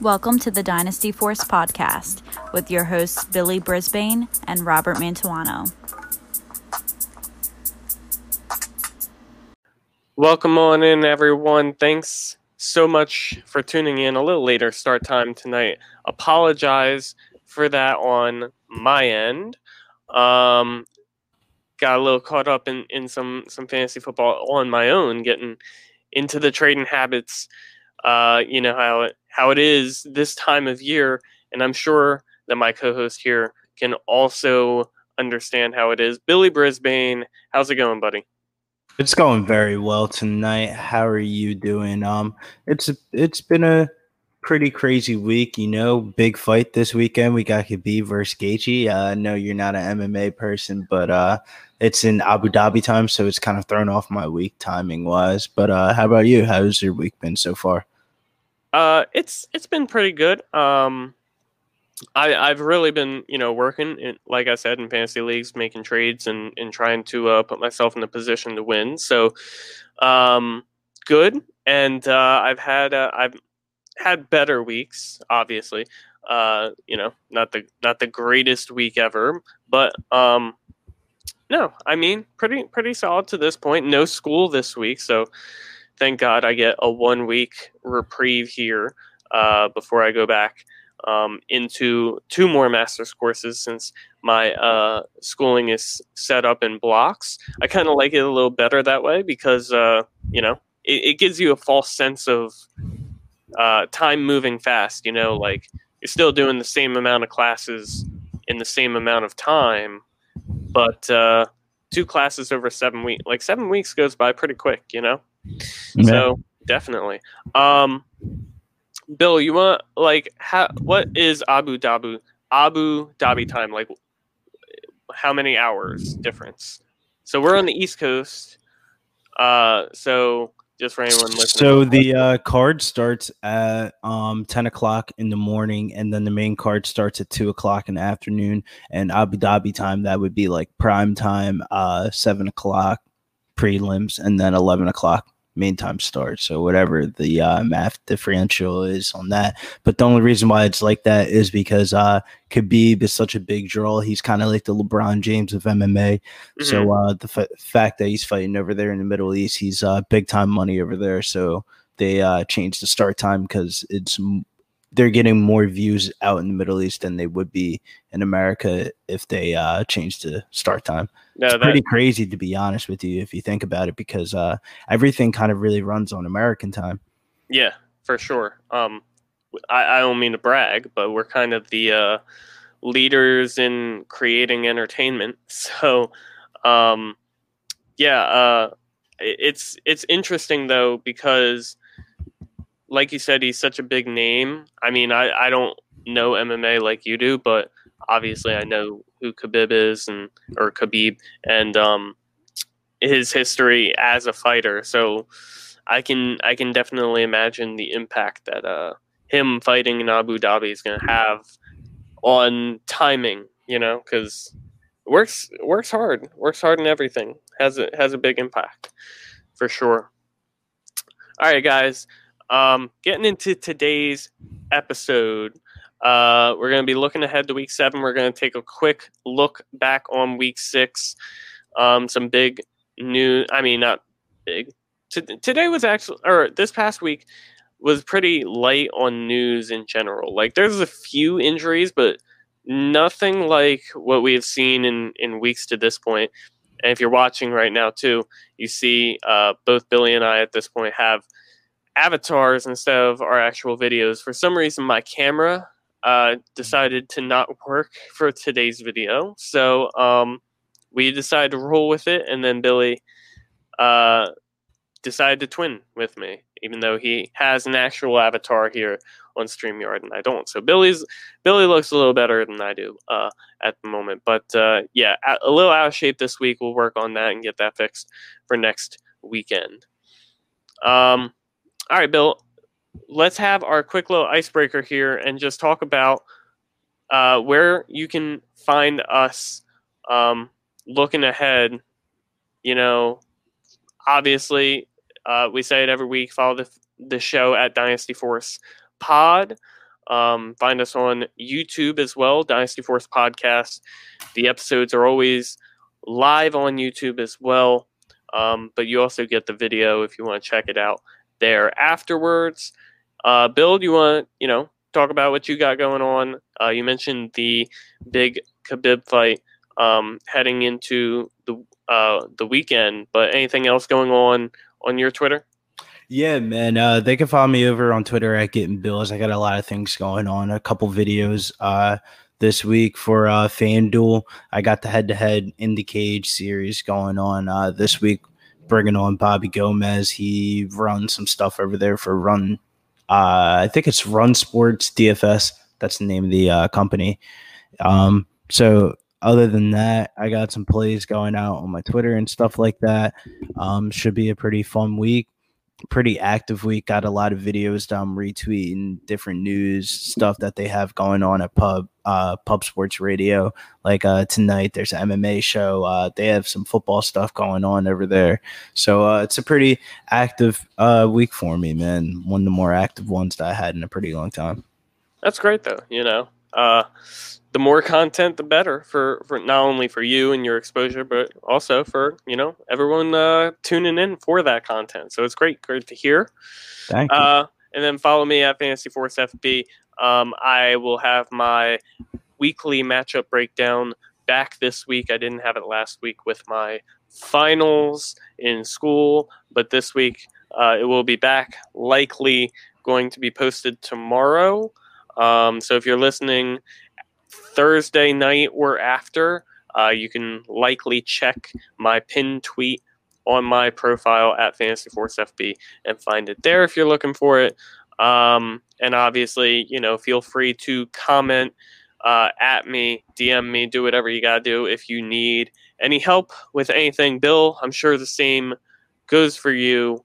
Welcome to the Dynasty Force podcast with your hosts Billy Brisbane and Robert Mantuano. Welcome on in, everyone. Thanks so much for tuning in. A little later start time tonight. Apologize for that on my end. Um, got a little caught up in, in some some fantasy football on my own, getting into the trading habits. Uh, you know how it how it is this time of year, and I'm sure that my co-host here can also understand how it is. Billy Brisbane, how's it going, buddy? It's going very well tonight. How are you doing? Um, it's it's been a pretty crazy week. You know, big fight this weekend. We got Khabib versus Gaethje. I know you're not an MMA person, but uh, it's in Abu Dhabi time, so it's kind of thrown off my week timing wise. But uh, how about you? How's your week been so far? Uh, it's it's been pretty good. Um, I I've really been you know working in, like I said in fantasy leagues, making trades and and trying to uh, put myself in a position to win. So, um, good. And uh, I've had uh, I've had better weeks, obviously. Uh, you know, not the not the greatest week ever, but um, no, I mean pretty pretty solid to this point. No school this week, so thank God I get a one week reprieve here uh, before I go back um, into two more master's courses since my uh, schooling is set up in blocks. I kind of like it a little better that way because, uh, you know, it, it, gives you a false sense of uh, time moving fast. You know, like you're still doing the same amount of classes in the same amount of time, but uh, two classes over seven weeks, like seven weeks goes by pretty quick, you know? Yeah. So definitely. Um, Bill, you want like how what is Abu Dhabi Abu Dhabi time like? How many hours difference? So we're on the East Coast. Uh, so just for anyone listening. So the uh, card starts at um, 10 o'clock in the morning, and then the main card starts at 2 o'clock in the afternoon. And Abu Dhabi time, that would be like prime time, uh, 7 o'clock prelims, and then 11 o'clock main time start. So whatever the uh, math differential is on that. But the only reason why it's like that is because uh, Khabib is such a big draw. He's kind of like the LeBron James of MMA. Mm-hmm. So uh, the f- fact that he's fighting over there in the Middle East, he's uh, big time money over there. So they uh, changed the start time because it's they're getting more views out in the Middle East than they would be in America if they uh, changed the start time. No, it's that, pretty crazy to be honest with you if you think about it, because uh, everything kind of really runs on American time. Yeah, for sure. Um, I, I don't mean to brag, but we're kind of the uh, leaders in creating entertainment. So, um, yeah, uh, it's it's interesting though because like you said, he's such a big name. I mean, I, I don't know MMA like you do, but obviously I know who Khabib is and or Khabib and um, his history as a fighter. So I can I can definitely imagine the impact that uh, him fighting in Abu Dhabi is going to have on timing. You know, because works works hard, works hard in everything. has a has a big impact for sure. All right, guys. Um, getting into today's episode, uh, we're going to be looking ahead to week seven. We're going to take a quick look back on week six. Um, some big news. I mean, not big. T- today was actually, or this past week was pretty light on news in general. Like, there's a few injuries, but nothing like what we have seen in, in weeks to this point. And if you're watching right now, too, you see uh, both Billy and I at this point have – avatars instead of our actual videos. For some reason, my camera uh, decided to not work for today's video. So um, we decided to roll with it, and then Billy uh, decided to twin with me, even though he has an actual avatar here on StreamYard and I don't. So Billy's Billy looks a little better than I do uh, at the moment. But uh, yeah, a little out of shape this week. We'll work on that and get that fixed for next weekend. Um, all right, Bill, let's have our quick little icebreaker here and just talk about uh, where you can find us um, looking ahead. You know, obviously, uh, we say it every week. Follow the the show at Dynasty Force Pod. Um, find us on YouTube as well, Dynasty Force Podcast. The episodes are always live on YouTube as well, um, but you also get the video if you want to check it out there afterwards. Uh, Bill, do you want you know talk about what you got going on? Uh, you mentioned the big Khabib fight um, heading into the uh, the weekend, but anything else going on on your Twitter? Yeah, man. Uh, they can follow me over on Twitter at Getting Bills. I got a lot of things going on. A couple videos uh, this week for uh, FanDuel. I got the head to head in the cage series going on uh, this week, bringing on Bobby Gomez. He runs some stuff over there for Run. Uh, I think it's Run Sports DFS. That's the name of the uh, company. Um, so other than that, I got some plays going out on my Twitter and stuff like that. Um, should be a pretty fun week pretty active week. Got a lot of videos done, retweeting different news stuff that they have going on at pub uh, pub sports radio. Like uh, tonight, there's an MMA show. Uh, they have some football stuff going on over there. So uh, it's a pretty active uh, week for me, man. One of the more active ones that I had in a pretty long time. That's great, though. You know, uh, the more content, the better for, for not only for you and your exposure, but also for you know everyone uh, tuning in for that content. So it's great, great to hear. Thank you. Uh, and then follow me at Fantasy Force FB. Um, I will have my weekly matchup breakdown back this week. I didn't have it last week with my finals in school, but this week uh, it will be back. Likely going to be posted tomorrow. Um, so if you're listening Thursday night or after, uh, you can likely check my pinned tweet on my profile at Fantasy Force FB and find it there if you're looking for it. Um, and obviously, you know, feel free to comment uh, at me, DM me, do whatever you gotta do if you need any help with anything. Bill, I'm sure the same goes for you.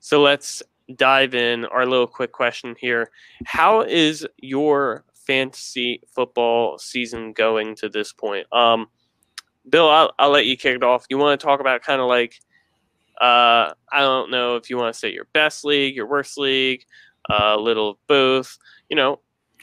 So let's dive in. Our little quick question here: How is your fantasy football season going to this point? Um, Bill, I'll, I'll let you kick it off. You want to talk about kind of like, uh, I don't know if you want to say your best league, your worst league, uh, a little of both. You know,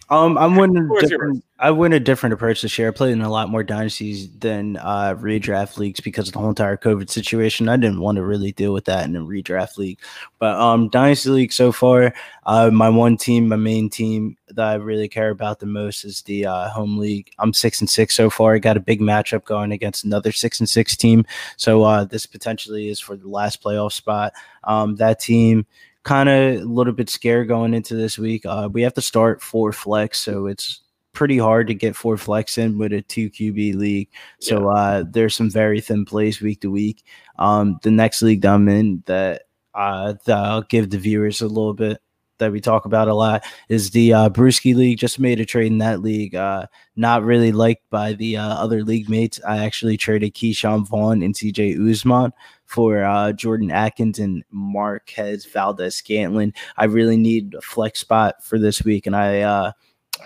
um, I'm winning. I win a different approach this year. I played in a lot more dynasties than uh, redraft leagues because of the whole entire COVID situation. I didn't want to really deal with that in a redraft league. But um, dynasty league so far, uh, my one team, my main team that I really care about the most is the uh, home league. I'm six and six so far. I got a big matchup going against another six and six team. So uh, this potentially is for the last playoff spot. Um, that team kind of a little bit scared going into this week. Uh, we have to start four flex, so it's pretty hard to get four flex in with a two QB league. So yeah. uh, there's some very thin plays week to week. Um, the next league that I'm in that, uh, that I'll give the viewers a little bit that we talk about a lot is the uh, Brewski League. Just made a trade in that league. Uh, not really liked by the uh, other league mates. I actually traded Ke'Shawn Vaughn and CJ Uzomah for uh, Jordan Akins and Marquez Valdes-Scantling. I really need a flex spot for this week, and I uh,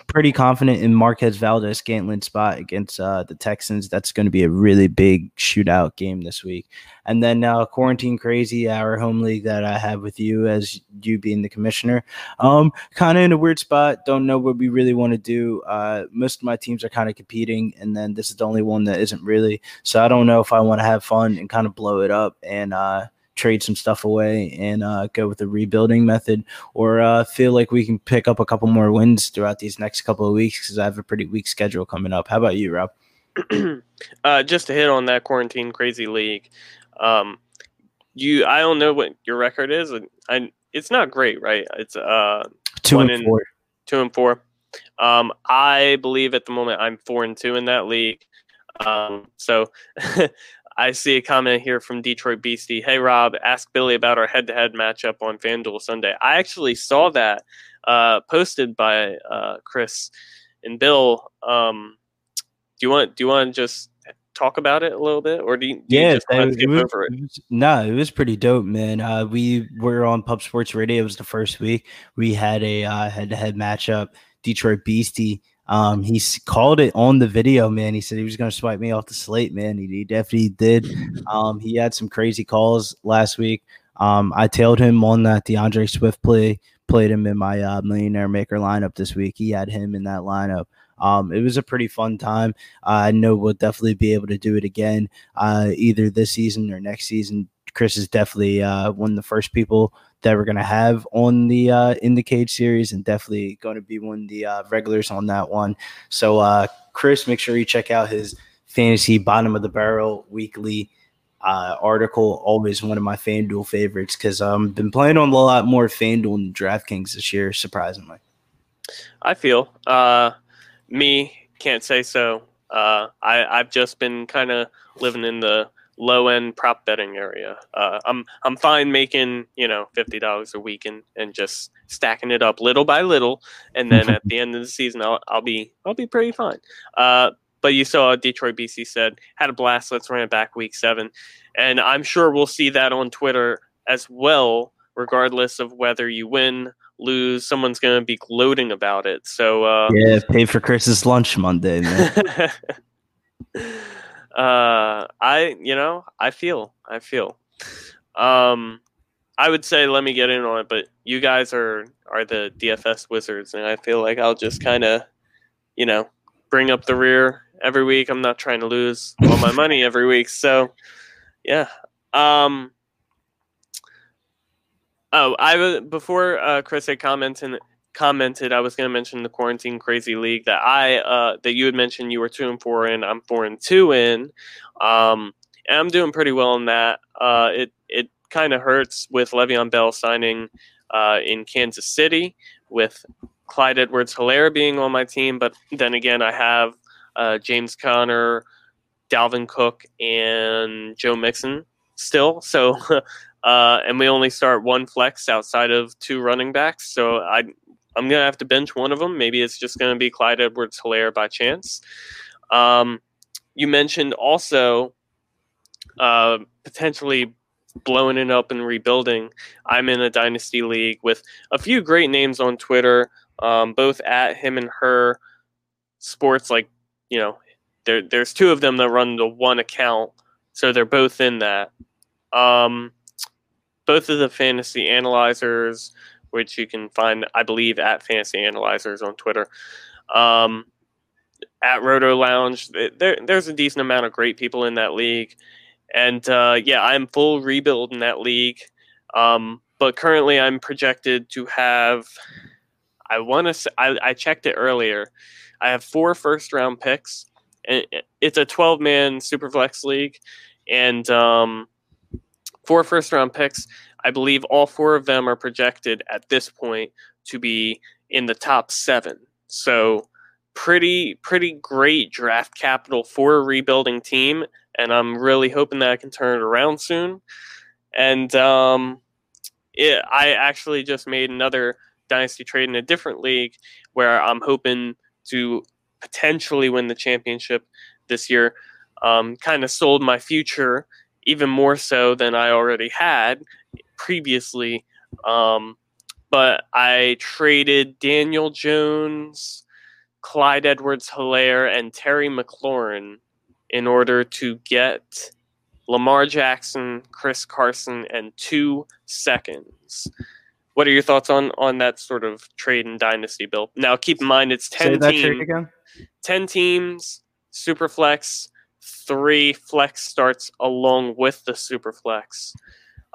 pretty confident in Marquez Valdes-Scantling spot against uh, the Texans. That's going to be a really big shootout game this week. And then uh, quarantine crazy, our home league that I have with you as you being the commissioner. Um, kind of in a weird spot. Don't know what we really want to do. Uh, most of my teams are kind of competing, and then this is the only one that isn't really. So I don't know if I want to have fun and kind of blow it up and uh, trade some stuff away and uh, go with the rebuilding method, or uh, feel like we can pick up a couple more wins throughout these next couple of weeks because I have a pretty weak schedule coming up. How about you, Rob? uh, just to hit on that quarantine crazy league, um, you I don't know what your record is. I it's not great, right? It's uh two and four. Two and four. Um, I believe at the moment I'm four and two in that league. Um, so I see a comment here from Detroit Beastie. Hey Rob, ask Billy about our head-to-head matchup on FanDuel Sunday. I actually saw that uh, posted by uh, Chris and Bill. Um, do you want do you want to just talk about it a little bit, or do you, do yeah, you just want to skip over it? it was, no, it was pretty dope, man. Uh, we were on Pub Sports Radio. It was the first week. We had a uh, head-to-head matchup. Detroit Beastie um, he called it on the video, man. He said he was going to swipe me off the slate, man. He, he definitely did. Um, he had some crazy calls last week. Um, I tailed him on that D'Andre Swift play played him in my uh, Millionaire Maker lineup this week. He had him in that lineup. Um, it was a pretty fun time. I know we'll definitely be able to do it again, uh, either this season or next season. Chris is definitely uh, one of the first people that we're gonna have on the uh, in the cage series, and definitely going to be one of the uh, regulars on that one. So, uh, Chris, make sure you check out his fantasy bottom of the barrel weekly uh, article. Always one of my FanDuel favorites because I've um, been playing on a lot more FanDuel and DraftKings this year, surprisingly. I feel uh, me can't say so. Uh, I I've just been kind of living in the low end prop betting area. Uh, I'm I'm fine making you know fifty dollars a week and, and just stacking it up little by little, and then at the end of the season I'll I'll be I'll be pretty fine. Uh, but you saw Detroit Beastie said had a blast. Let's run it back week seven, and I'm sure we'll see that on Twitter as well. Regardless of whether you win, lose, someone's going to be gloating about it. So uh, yeah, pay for Chris's lunch Monday. uh, I, you know, I feel, I feel. Um, I would say let me get in on it, but you guys are are the DFS wizards, and I feel like I'll just kind of, you know, bring up the rear every week. I'm not trying to lose all my money every week, so yeah. Um. Oh, I before uh, Chris had commented commented I was going to mention the quarantine crazy league that I uh, that you had mentioned you were two and four in. I'm four and two in, um, and I'm doing pretty well in that. Uh, it it kind of hurts with Le'Veon Bell signing uh, in Kansas City with Clyde Edwards Helaire being on my team, but then again I have uh, James Conner, Dalvin Cook, and Joe Mixon still. So. Uh, and we only start one flex outside of two running backs. So I I'm gonna have to bench one of them. Maybe it's just gonna be Clyde Edwards-Helaire by chance. Um, you mentioned also uh, potentially blowing it up and rebuilding. I'm in a dynasty league with a few great names on Twitter, um, both at him and her sports. Like you know, there there's two of them that run the one account, so they're both in that. Um, both of the fantasy analyzers which you can find, I believe, at Fantasy Analyzers on Twitter. Um, at Roto Lounge, there, there's a decent amount of great people in that league. And uh, yeah, I'm full rebuild in that league. Um, but currently, I'm projected to have, I want to, I, I checked it earlier. I have four first round picks. And it's a 12 man Superflex league. And um, four first round picks. I believe all four of them are projected at this point to be in the top seven. So pretty pretty great draft capital for a rebuilding team, and I'm really hoping that I can turn it around soon. And um, it, I actually just made another dynasty trade in a different league where I'm hoping to potentially win the championship this year. Um, kind of sold my future even more so than I already had previously. Um, but I traded Daniel Jones, Clyde Edwards-Helaire, and Terry McLaurin in order to get Lamar Jackson, Chris Carson, and two seconds. What are your thoughts on on that sort of trade and dynasty build? Now, keep in mind it's ten teams. Ten teams, super flex, three flex starts along with the super flex.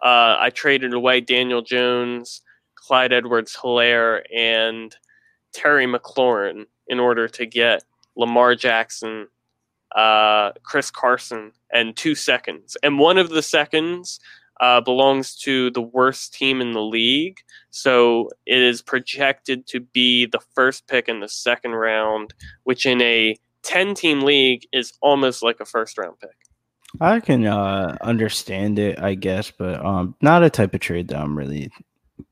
Uh, I traded away Daniel Jones, Clyde Edwards-Helaire, and Terry McLaurin in order to get Lamar Jackson, uh, Chris Carson, and two seconds. And one of the seconds uh, belongs to the worst team in the league. So it is projected to be the first pick in the second round, which in a 10 team league is almost like a first round pick. I can uh, understand it, I guess, but um, not a type of trade that I'm really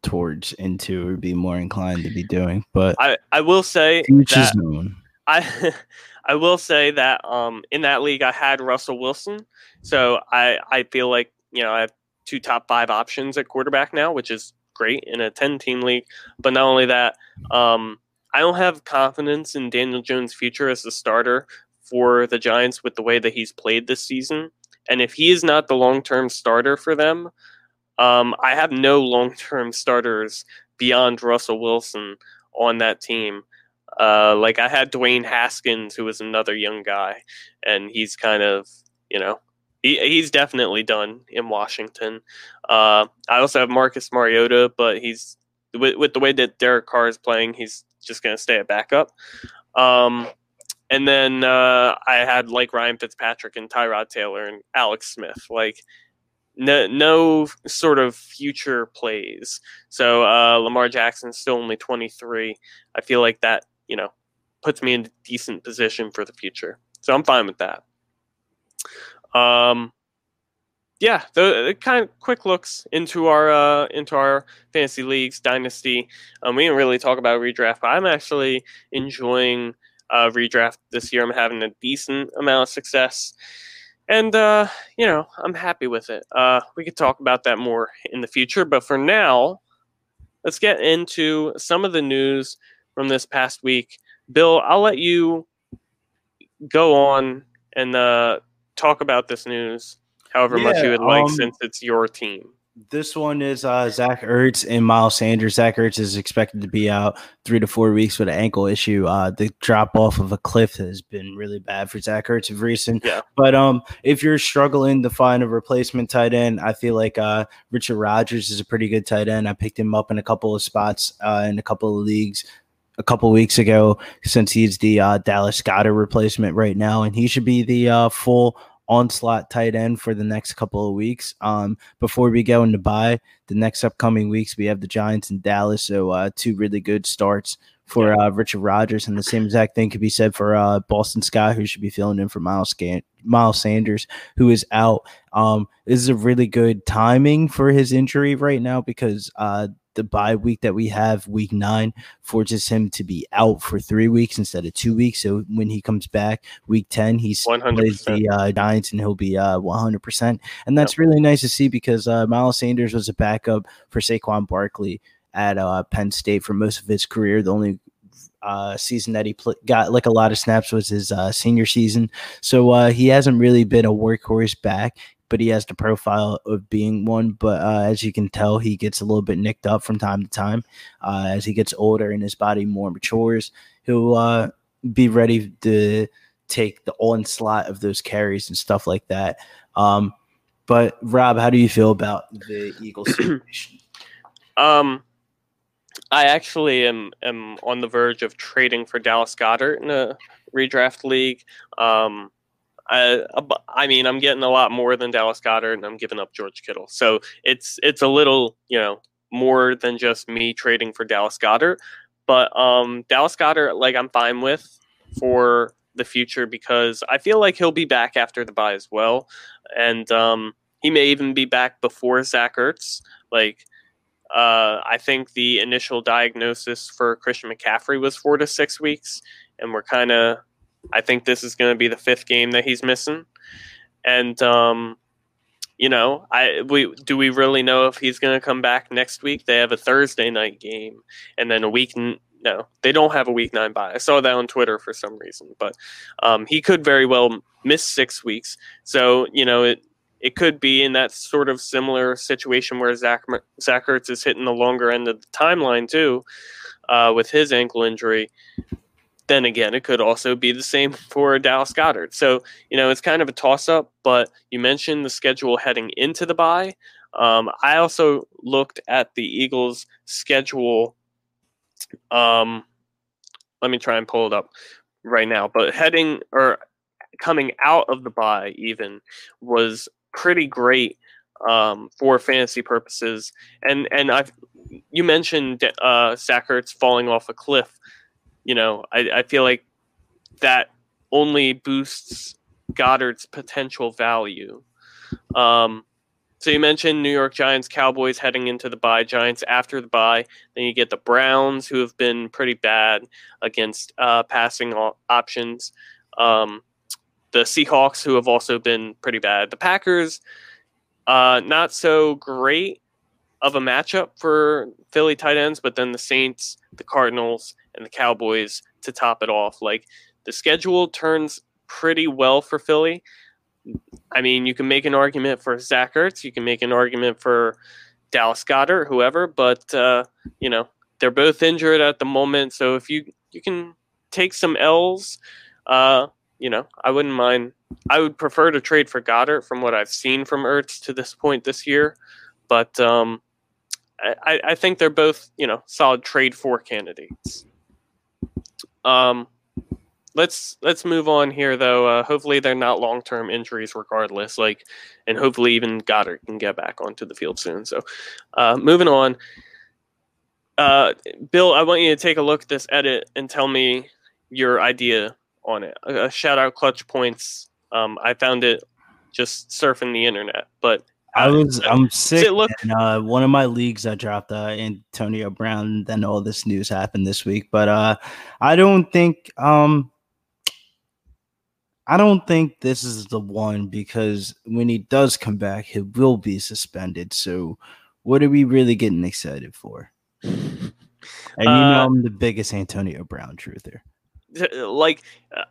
towards into or be more inclined to be doing. But I, I will say that. I I will say that um in that league I had Russell Wilson, so I I feel like you know I have two top five options at quarterback now, which is great in a ten team league. But not only that, um I don't have confidence in Daniel Jones' future as a starter for the Giants with the way that he's played this season. And if he is not the long term starter for them, um, I have no long term starters beyond Russell Wilson on that team. Uh, like I had Dwayne Haskins, who was another young guy, and he's kind of, you know, he, he's definitely done in Washington. Uh, I also have Marcus Mariota, but he's with, with the way that Derek Carr is playing, he's just going to stay a backup. Um, and then uh, I had like Ryan Fitzpatrick and Tyrod Taylor and Alex Smith. Like no, no sort of future plays. So uh, Lamar Jackson's still only 23. I feel like that, you know, puts me in a decent position for the future. So I'm fine with that. Um, yeah, the, the, kind of quick looks into our uh, into our fantasy leagues dynasty. Um, we didn't really talk about redraft, but I'm actually enjoying uh, redraft this year. I'm having a decent amount of success and uh, you know I'm happy with it. Uh, we could talk about that more in the future, but for now, let's get into some of the news from this past week. Bill, I'll let you go on and uh, talk about this news however yeah, much you would like, um, since it's your team. This one is uh, Zach Ertz and Miles Sanders. Zach Ertz is expected to be out three to four weeks with an ankle issue. Uh, the drop off of a cliff has been really bad for Zach Ertz of recent. Yeah. But um, if you're struggling to find a replacement tight end, I feel like uh, Richard Rodgers is a pretty good tight end. I picked him up in a couple of spots uh, in a couple of leagues a couple weeks ago since he's the uh, Dallas Goedert replacement right now, and he should be the uh, full onslaught tight end for the next couple of weeks. Um, before we go into bye, the next upcoming weeks we have the Giants in Dallas, so uh, two really good starts for uh, Richard Rodgers, and the same exact thing could be said for uh, Boston Scott, who should be filling in for Miles Miles Sanders, who is out. Um, this is a really good timing for his injury right now because uh, the bye week that we have, week nine, forces him to be out for three weeks instead of two weeks. So when he comes back, week 10, he's 100%. plays the uh, Giants and he'll be uh, 100%. And that's yep. really nice to see because uh, Miles Sanders was a backup for Saquon Barkley at uh, Penn State for most of his career. The only uh, season that he pl- got like a lot of snaps was his uh, senior season. So uh, he hasn't really been a workhorse back but he has the profile of being one. But uh, as you can tell, he gets a little bit nicked up from time to time. Uh, as he gets older and his body more matures, he'll uh, be ready to take the onslaught of those carries and stuff like that. Um, but Rob, how do you feel about the Eagles situation? um, I actually am am on the verge of trading for Dallas Goedert in a redraft league. Um, I, mean, I'm getting a lot more than Dallas Goedert, and I'm giving up George Kittle. So it's it's a little, you know, more than just me trading for Dallas Goedert. But um, Dallas Goedert, like, I'm fine with for the future because I feel like he'll be back after the bye as well, and um, he may even be back before Zach Ertz. Like, uh, I think the initial diagnosis for Christian McCaffrey was four to six weeks, and we're kind of I think this is going to be the fifth game that he's missing, and um, you know, I we do we really know if he's going to come back next week? They have a Thursday night game, and then a week. No, they don't have a week nine bye. I saw that on Twitter for some reason, but um, he could very well miss six weeks. So you know, it it could be in that sort of similar situation where Zach Zach Ertz is hitting the longer end of the timeline too, uh, with his ankle injury then again, it could also be the same for Dallas Goedert. So, you know, it's kind of a toss up, but you mentioned the schedule heading into the bye. Um, I also looked at the Eagles' schedule. Um, let me try and pull it up right now. But heading or coming out of the bye, even was pretty great um, for fantasy purposes. And and I've you mentioned uh, Zach Ertz falling off a cliff you know, I, I feel like that only boosts Goedert's potential value. Um, so you mentioned New York Giants, Cowboys heading into the bye, Giants after the bye. Then you get the Browns, who have been pretty bad against uh, passing options. Um, the Seahawks, who have also been pretty bad. The Packers, uh, not so great of a matchup for Philly tight ends, but then the Saints, the Cardinals, and the Cowboys to top it off. Like the schedule turns pretty well for Philly. I mean, you can make an argument for Zach Ertz, you can make an argument for Dallas Goedert, whoever, but uh, you know they're both injured at the moment, so if you you can take some L's, uh, you know, I wouldn't mind. I would prefer to trade for Goedert from what I've seen from Ertz to this point this year, but um, I, I think they're both you know solid trade for candidates. Um, let's let's move on here though. Uh, hopefully they're not long term injuries, regardless. Like, and hopefully even Goedert can get back onto the field soon. So, uh, moving on. Uh, Bill, I want you to take a look at this edit and tell me your idea on it. A, shout out Clutch Points. Um, I found it just surfing the internet, but I was I'm sick. Look, and, uh, one of my leagues I dropped uh, Antonio Brown. Then all this news happened this week, but uh, I don't think um, I don't think this is the one because when he does come back, he will be suspended. So, what are we really getting excited for? And you know, uh, I'm the biggest Antonio Brown truther. Like,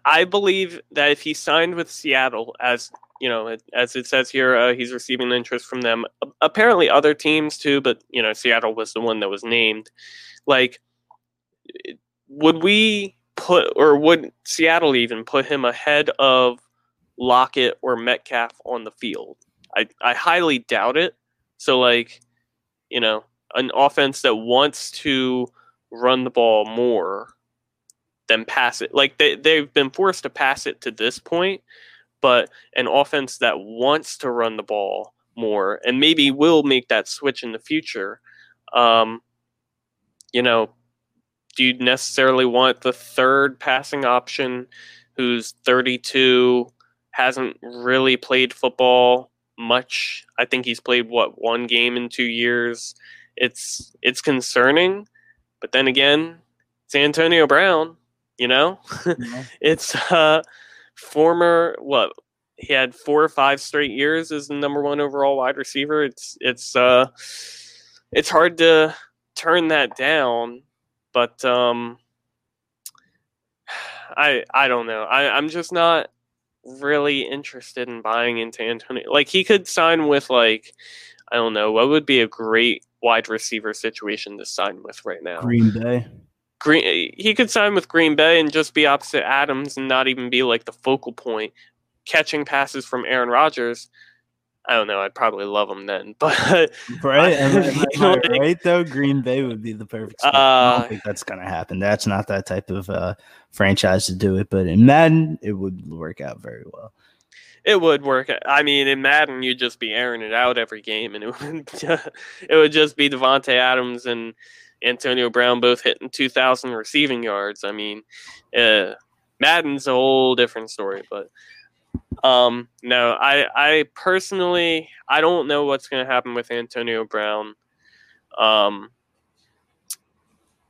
I believe that if he signed with Seattle, as you know, as it says here, uh, he's receiving interest from them. Apparently, other teams too, but you know, Seattle was the one that was named. Like, would we put or would Seattle even put him ahead of Lockett or Metcalf on the field? I, I highly doubt it. So like, you know, an offense that wants to run the ball more than pass it. Like they they've been forced to pass it to this point, but an offense that wants to run the ball more and maybe will make that switch in the future. Um, you know, do you necessarily want the third passing option who's 32, hasn't really played football much? I think he's played what one game in 2 years. It's it's concerning, but then again, it's Antonio Brown, you know? Yeah. it's uh former what he had four or five straight years as the number one overall wide receiver. It's it's uh it's hard to turn that down but um, I I don't know. I I'm just not really interested in buying into Antonio. Like he could sign with like I don't know what would be a great wide receiver situation to sign with right now. Green Bay. Green he could sign with Green Bay and just be opposite Adams and not even be like the focal point catching passes from Aaron Rodgers I don't know. I'd probably love him then, but right, I, know, like, right though, Green Bay would be the perfect. Uh, I don't think that's gonna happen. That's not that type of uh, franchise to do it. But in Madden, it would work out very well. It would work. I mean, in Madden, you'd just be airing it out every game, and it would it would just be Davante Adams and Antonio Brown both hitting two thousand receiving yards. I mean, uh, Madden's a whole different story, but um, no, I I personally I don't know what's going to happen with Antonio Brown. Um,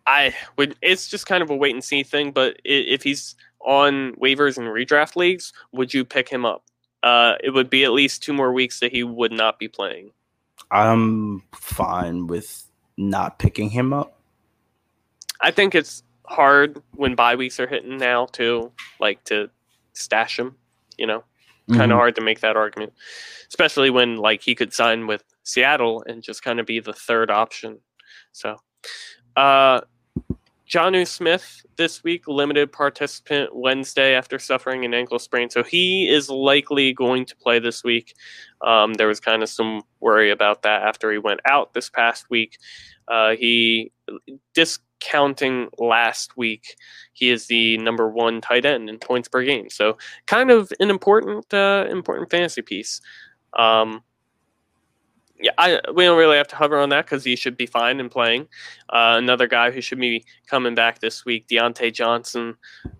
I would. It's just kind of a wait and see thing. But if he's on waivers and redraft leagues, would you pick him up? Uh, it would be at least two more weeks that he would not be playing. I'm fine with not picking him up. I think it's hard when bye weeks are hitting now too, like to stash him. You know, kind of mm-hmm. hard to make that argument, especially when like he could sign with Seattle and just kind of be the third option. So, uh, Jonnu Smith this week, limited participant Wednesday after suffering an ankle sprain. So he is likely going to play this week. Um, there was kind of some worry about that after he went out this past week. Uh, he discounting last week, he is the number one tight end in points per game. So kind of an important uh, important fantasy piece. Um, yeah, I, we don't really have to hover on that because he should be fine and playing. Uh, another guy who should be coming back this week, Diontae Johnson,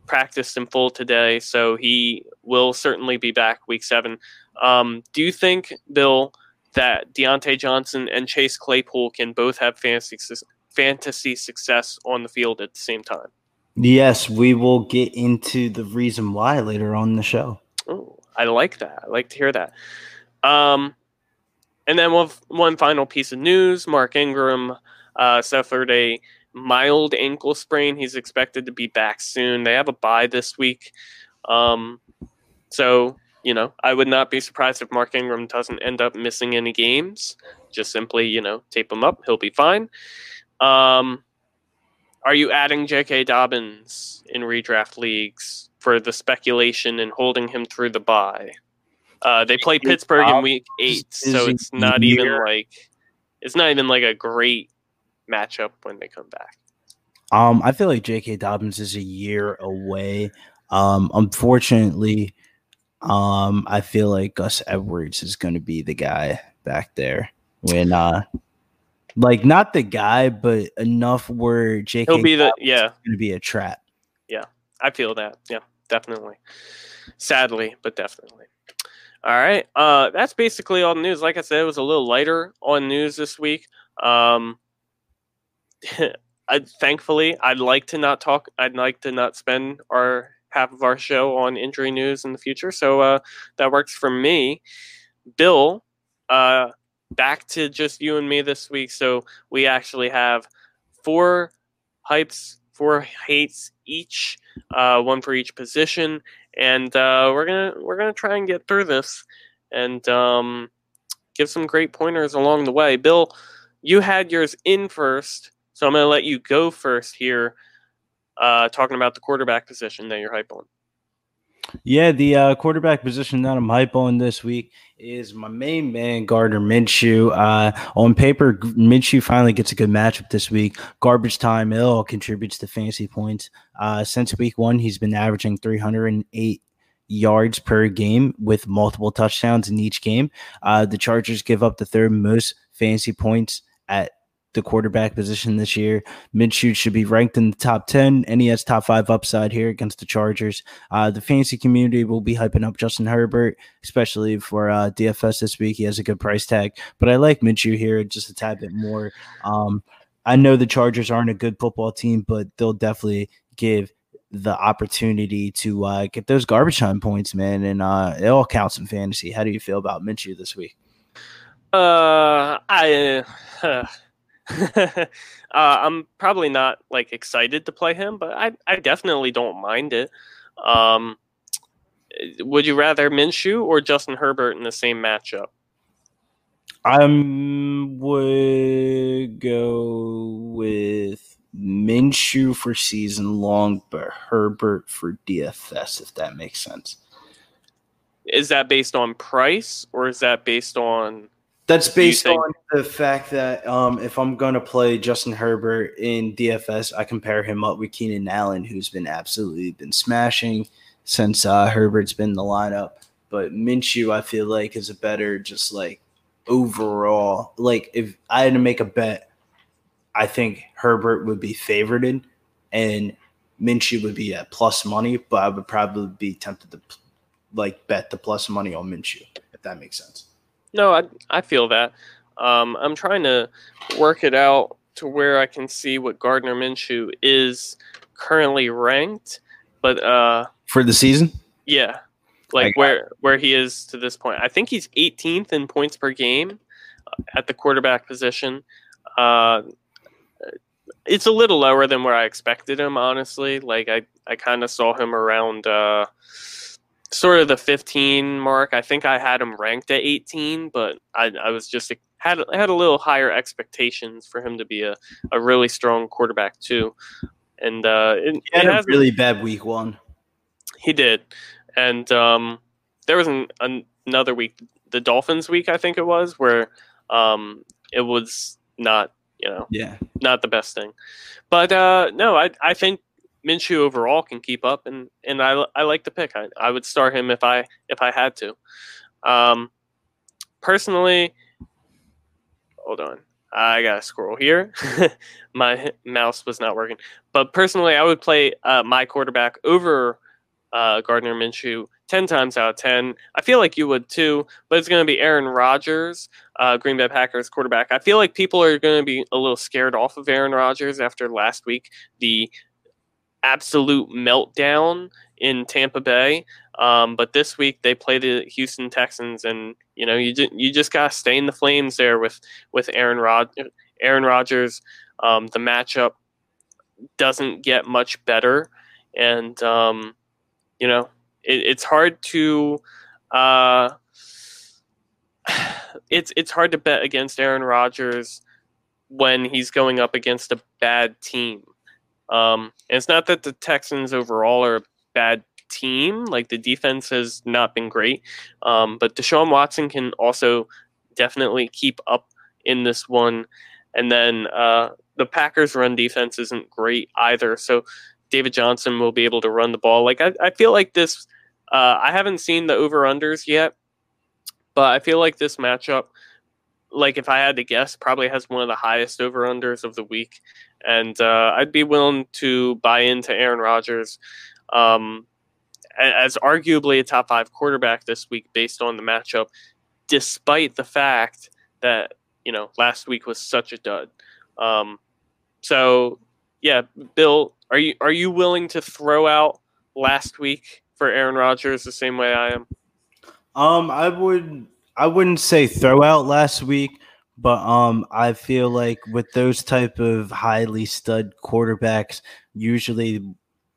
practiced in full today, so he will certainly be back week seven. Um, do you think, Bill, that Diontae Johnson and Chase Claypool can both have fantasy fantasy success on the field at the same time? Yes, we will get into the reason why later on the show. Oh, I like that. I like to hear that. Um, and then one, one final piece of news Mark Ingram uh, suffered a mild ankle sprain. He's expected to be back soon. They have a bye this week. Um, so, you know, I would not be surprised if Mark Ingram doesn't end up missing any games. Just simply, you know, tape him up. He'll be fine. Um, Are you adding J.K. Dobbins in redraft leagues for the speculation and holding him through the bye? Uh, they play Pittsburgh in week eight, so it's not even like it's not even like a great matchup when they come back. Um, I feel like J.K. Dobbins is a year away. Um, unfortunately, um, I feel like Gus Edwards is going to be the guy back there when, uh, like not the guy, but enough where J.K. He'll be the yeah going to be a trap. Yeah, I feel that. Yeah, definitely. Sadly, but definitely. All right. Uh, that's basically all the news. Like I said, it was a little lighter on news this week. Um, I, thankfully, I'd like to not talk. I'd like to not spend our half of our show on injury news in the future. So uh, that works for me. Bill, uh, back to just you and me this week. So we actually have four hypes, four hates each, uh, one for each position, and uh, we're gonna we're gonna try and get through this and um, give some great pointers along the way. Bill, you had yours in first, so I'm gonna let you go first here uh, talking about the quarterback position that you're hype on. Yeah, the uh, quarterback position that I'm hype on this week is my main man, Gardner Minshew. Uh, on paper, Minshew finally gets a good matchup this week. Garbage time, it all contributes to fantasy points. Uh, since week one, he's been averaging 308 yards per game with multiple touchdowns in each game. Uh, the Chargers give up the third most fantasy points at the quarterback position this year. Minshew should be ranked in the top 10, and he has top five upside here against the Chargers. Uh, the fantasy community will be hyping up Justin Herbert, especially for uh, DFS this week. He has a good price tag, but I like Minshew here just a tad bit more. Um, I know the Chargers aren't a good football team, but they'll definitely give the opportunity to uh, get those garbage time points, man, and uh, it all counts in fantasy. How do you feel about Minshew this week? Uh, I. Uh, I'm probably not like excited to play him, but I I definitely don't mind it. Um, would you rather Minshew or Justin Herbert in the same matchup? I would go with Minshew for season long, but Herbert for DFS, if that makes sense. Is that based on price or is that based on that's based on the fact that um, if I'm going to play Justin Herbert in DFS, I compare him up with Keenan Allen, who's been absolutely been smashing since uh, Herbert's been in the lineup. But Minshew, I feel like, is a better just like overall. Like if I had to make a bet, I think Herbert would be favored in, and Minshew would be at plus money, but I would probably be tempted to like bet the plus money on Minshew, if that makes sense. No, I I feel that. Um, I'm trying to work it out to where I can see what Gardner Minshew is currently ranked, but uh, for the season, yeah, like where where he is to this point. I think he's 18th in points per game uh, at the quarterback position. Uh, it's a little lower than where I expected him, honestly. Like I, I kind of saw him around uh, sort of the 15 mark. I think I had him ranked at 18, but I, I was just had had a little higher expectations for him to be a, a really strong quarterback too. And uh, it, he had a really bad week one. He did, and um, there was an, an, another week, the Dolphins week, I think it was, where um, it was not you know yeah not the best thing. But uh, no, I I think Minshew overall can keep up, and and I, I like the pick. I, I would start him if I if I had to. Um, personally, hold on, I gotta scroll here. my mouse was not working, but personally, I would play uh, my quarterback over uh, Gardner Minshew ten times out of ten. I feel like you would too, but it's going to be Aaron Rodgers, uh, Green Bay Packers quarterback. I feel like people are going to be a little scared off of Aaron Rodgers after last week. The absolute meltdown in Tampa Bay. Um, but this week they play the Houston Texans, and you know you just, you just gotta stay in the flames there with with Aaron Rod Aaron Rodgers. Um, the matchup doesn't get much better, and um, you know it, it's hard to uh, it's it's hard to bet against Aaron Rodgers when he's going up against a bad team Um, and it's not that the Texans overall are a bad team. Like the defense has not been great, um, but Deshaun Watson can also definitely keep up in this one. And then uh, the Packers' run defense isn't great either. So David Johnson will be able to run the ball. Like I, I feel like this. Uh, I haven't seen the over unders yet, but I feel like this matchup, like if I had to guess, probably has one of the highest over unders of the week, and uh, I'd be willing to buy into Aaron Rodgers. Um, as arguably a top five quarterback this week based on the matchup, despite the fact that you know last week was such a dud. Um, so yeah, Bill, are you are you willing to throw out last week for Aaron Rodgers the same way I am? Um, I would I wouldn't say throw out last week, but um, I feel like with those type of highly stud quarterbacks, usually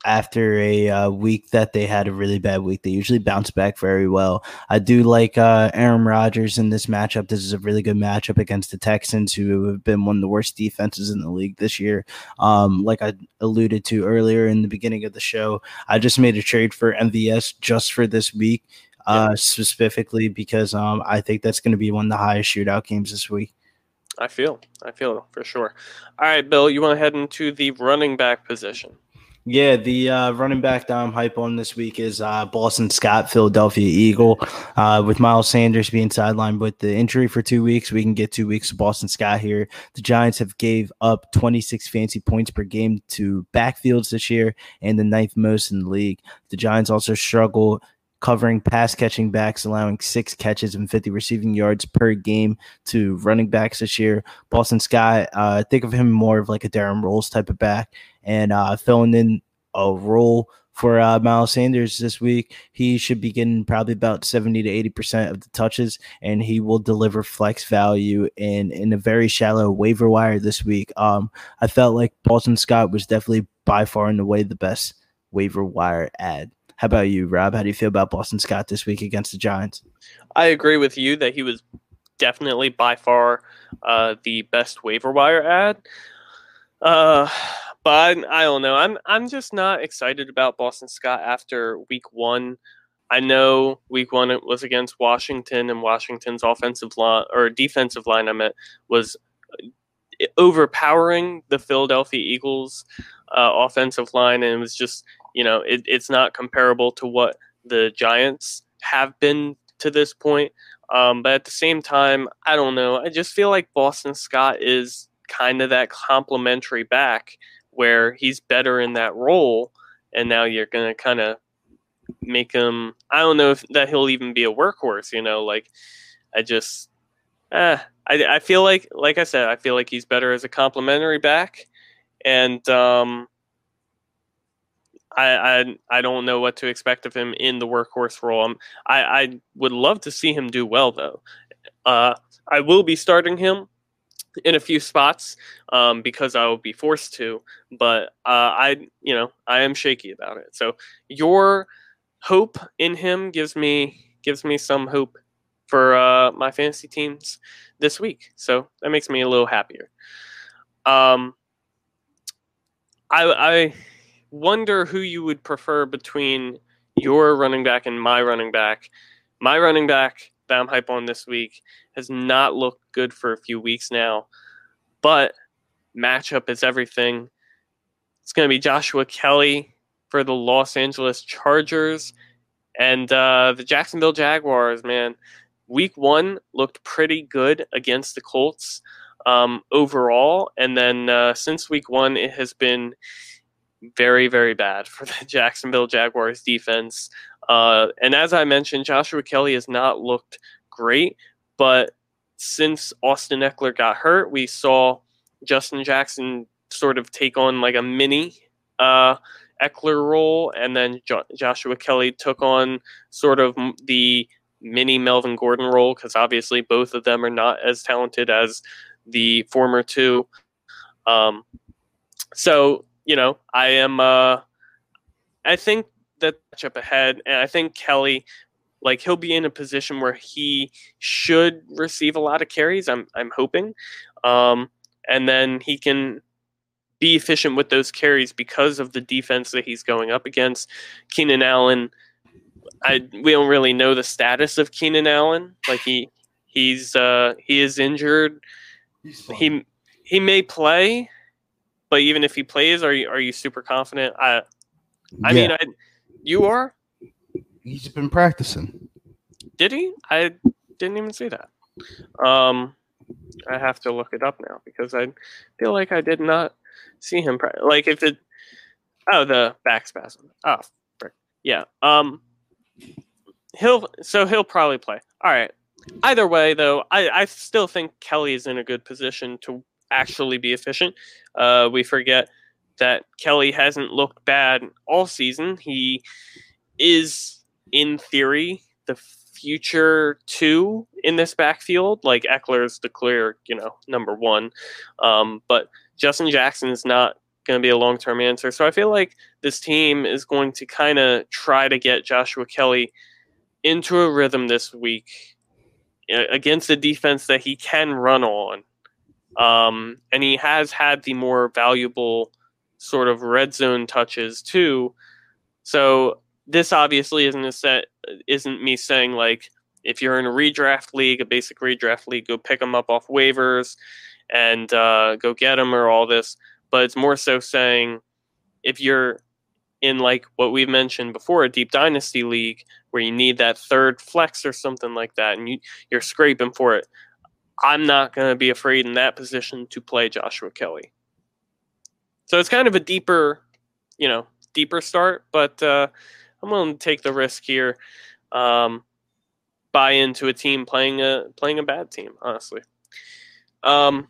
after a uh, week that they had a really bad week. They usually bounce back very well. I do like uh, Aaron Rodgers in this matchup. This is a really good matchup against the Texans, who have been one of the worst defenses in the league this year. Um, like I alluded to earlier in the beginning of the show, I just made a trade for MVS just for this week, uh, specifically because um, I think that's going to be one of the highest shootout games this week. I feel, I feel for sure. All right, Bill, you want to head into the running back position? Yeah, the uh, running back that I'm hype on this week is uh, Boston Scott, Philadelphia Eagle. Uh, with Miles Sanders being sidelined with the injury for two weeks, we can get two weeks of Boston Scott here. The Giants have gave up 26 fancy points per game to backfields this year and the ninth most in the league. The Giants also struggle covering pass catching backs, allowing six catches and 50 receiving yards per game to running backs this year. Boston Scott, uh, think of him more of like a Darren Sproles type of back and uh, filling in a role for uh, Miles Sanders this week. He should be getting probably about 70 to 80% of the touches, and he will deliver flex value in, in a very shallow waiver wire this week. Um, I felt like Boston Scott was definitely by far and away the best waiver wire add. How about you, Rob? How do you feel about Boston Scott this week against the Giants? I agree with you that he was definitely by far uh, the best waiver wire add. Uh, but I, don't know. I'm I'm just not excited about Boston Scott after week one. I know week one it was against Washington, and Washington's offensive line or defensive line, I meant, was uh, overpowering the Philadelphia Eagles uh, offensive line, and it was just you know it, it's not comparable to what the Giants have been to this point. Um, but at the same time, I don't know. I just feel like Boston Scott is kind of that complementary back where he's better in that role, and now you're gonna kind of make him. I don't know if that he'll even be a workhorse. You know, like I just, eh, I I feel like, like I said, I feel like he's better as a complementary back, and um, I, I I don't know what to expect of him in the workhorse role. I'm, I I would love to see him do well though. Uh, I will be starting him in a few spots um, because I will be forced to. But uh, I, you know, I am shaky about it. So your hope in him gives me gives me some hope for uh, my fantasy teams this week. So that makes me a little happier. Um, I I wonder who you would prefer between your running back and my running back. My running back that I'm hype on this week has not looked good for a few weeks now. But matchup is everything. It's going to be Joshua Kelly for the Los Angeles Chargers and uh, the Jacksonville Jaguars, man. Week one looked pretty good against the Colts um, overall. And then uh, since week one, it has been very, very bad for the Jacksonville Jaguars defense. Uh, and as I mentioned, Joshua Kelly has not looked great, but since Austin Ekeler got hurt, we saw Justin Jackson sort of take on like a mini uh, Ekeler role, and then jo- Joshua Kelly took on sort of the mini Melvin Gordon role because obviously both of them are not as talented as the former two. Um, so you know, I am. Uh, I think that matchup ahead, and I think Kelly, like he'll be in a position where he should receive a lot of carries. I'm I'm hoping, um, and then he can be efficient with those carries because of the defense that he's going up against. Keenan Allen, I we don't really know the status of Keenan Allen. Like he he's uh, he is injured. He he may play, but even if he plays, are you are you super confident? I I Yeah. mean, I, you are. He's been practicing. Did he? I didn't even see that. Um, I have to look it up now because I feel like I did not see him. Pra- like if it, oh, the back spasm. Oh, frick. yeah. Um, he'll so he'll probably play. All right. Either way, though, I I still think Kelly is in a good position to actually be efficient. Uh, we forget that Kelly hasn't looked bad all season. He is, in theory, the future two in this backfield. Like Ekeler's the clear, you know, number one. Um, but Justin Jackson is not going to be a long term answer. So I feel like this team is going to kind of try to get Joshua Kelly into a rhythm this week against a defense that he can run on. Um, and he has had the more valuable sort of red zone touches too. So this obviously isn't a set isn't me saying like if you're in a redraft league, a basic redraft league, go pick them up off waivers and uh, go get them or all this. But it's more so saying if you're in like what we've mentioned before, a deep dynasty league where you need that third flex or something like that, and you, you're scraping for it. I'm not going to be afraid in that position to play Joshua Kelly. So it's kind of a deeper, you know, deeper start, but uh, I'm willing to take the risk here. Um, buy into a team playing a playing a bad team, honestly. Um,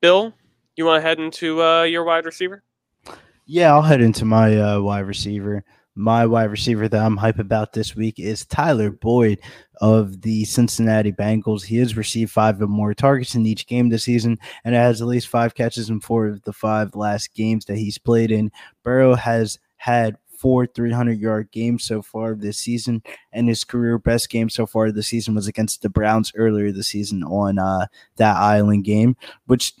Bill, you want to head into uh, your wide receiver? Yeah, I'll head into my uh, wide receiver. My wide receiver that I'm hype about this week is Tyler Boyd of the Cincinnati Bengals. He has received five or more targets in each game this season and has at least five catches in four of the five last games that he's played in. Burrow has had four 300 yard games so far this season, and his career best game so far this season was against the Browns earlier this season on uh, that island game, which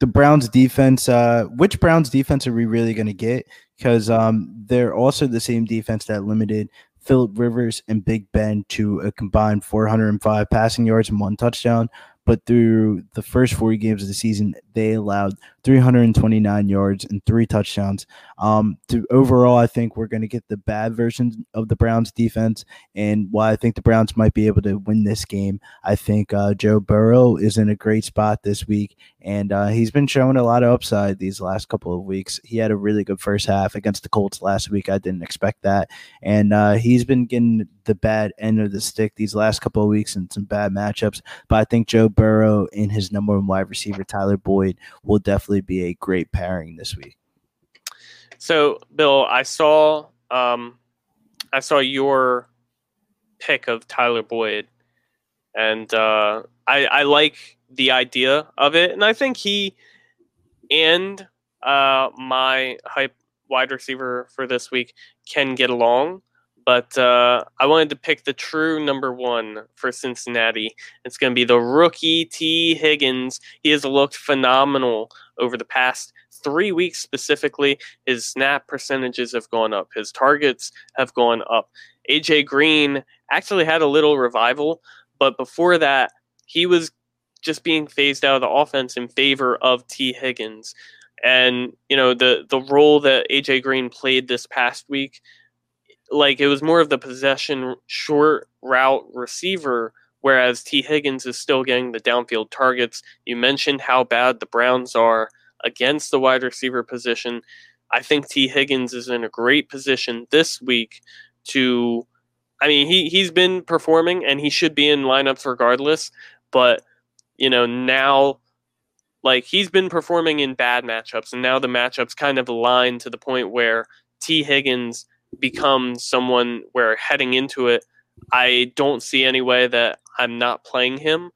the Browns defense, uh, which Browns defense are we really going to get? Because um, they're also the same defense that limited Philip Rivers and Big Ben to a combined 405 passing yards and one touchdown. But through the first 40 games of the season, they allowed 329 yards and three touchdowns. Um, to overall, I think we're going to get the bad version of the Browns defense, and why I think the Browns might be able to win this game. I think uh, Joe Burrow is in a great spot this week, and uh, he's been showing a lot of upside these last couple of weeks. He had a really good first half against the Colts last week. I didn't expect that, and uh, he's been getting the bad end of the stick these last couple of weeks in some bad matchups. But I think Joe Burrow and his number one wide receiver Tyler Boyd will definitely be a great pairing this week. So, Bill, I saw um, I saw your pick of Tyler Boyd, and uh, I, I like the idea of it, and I think he and uh, my hype wide receiver for this week can get along. But uh, I wanted to pick the true number one for Cincinnati. It's going to be the rookie Tee Higgins. He has looked phenomenal over the past three weeks specifically. His snap percentages have gone up, his targets have gone up. AJ Green actually had a little revival, but before that, he was just being phased out of the offense in favor of Tee Higgins. And, you know, the, the role that AJ Green played this past week, like it was more of the possession short route receiver, whereas Tee Higgins is still getting the downfield targets. You mentioned how bad the Browns are against the wide receiver position. I think Tee Higgins is in a great position this week to. I mean, he he's been performing and he should be in lineups regardless. But you know now, like he's been performing in bad matchups, and now the matchups kind of align to the point where Tee Higgins becomes someone where heading into it, I don't see any way that I'm not playing him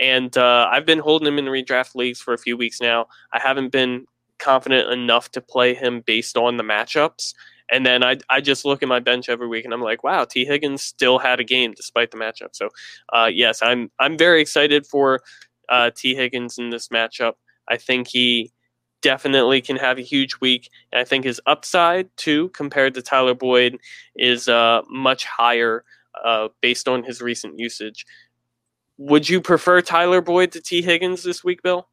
and uh, I've been holding him in redraft leagues for a few weeks now. I haven't been confident enough to play him based on the matchups. And then I, I just look at my bench every week and I'm like, wow, Tee Higgins still had a game despite the matchup. So, uh, yes, I'm I'm very excited for uh, Tee Higgins in this matchup. I think he definitely can have a huge week. And I think his upside too, compared to Tyler Boyd, is uh, much higher uh, based on his recent usage. Would you prefer Tyler Boyd to Tee Higgins this week, Bill?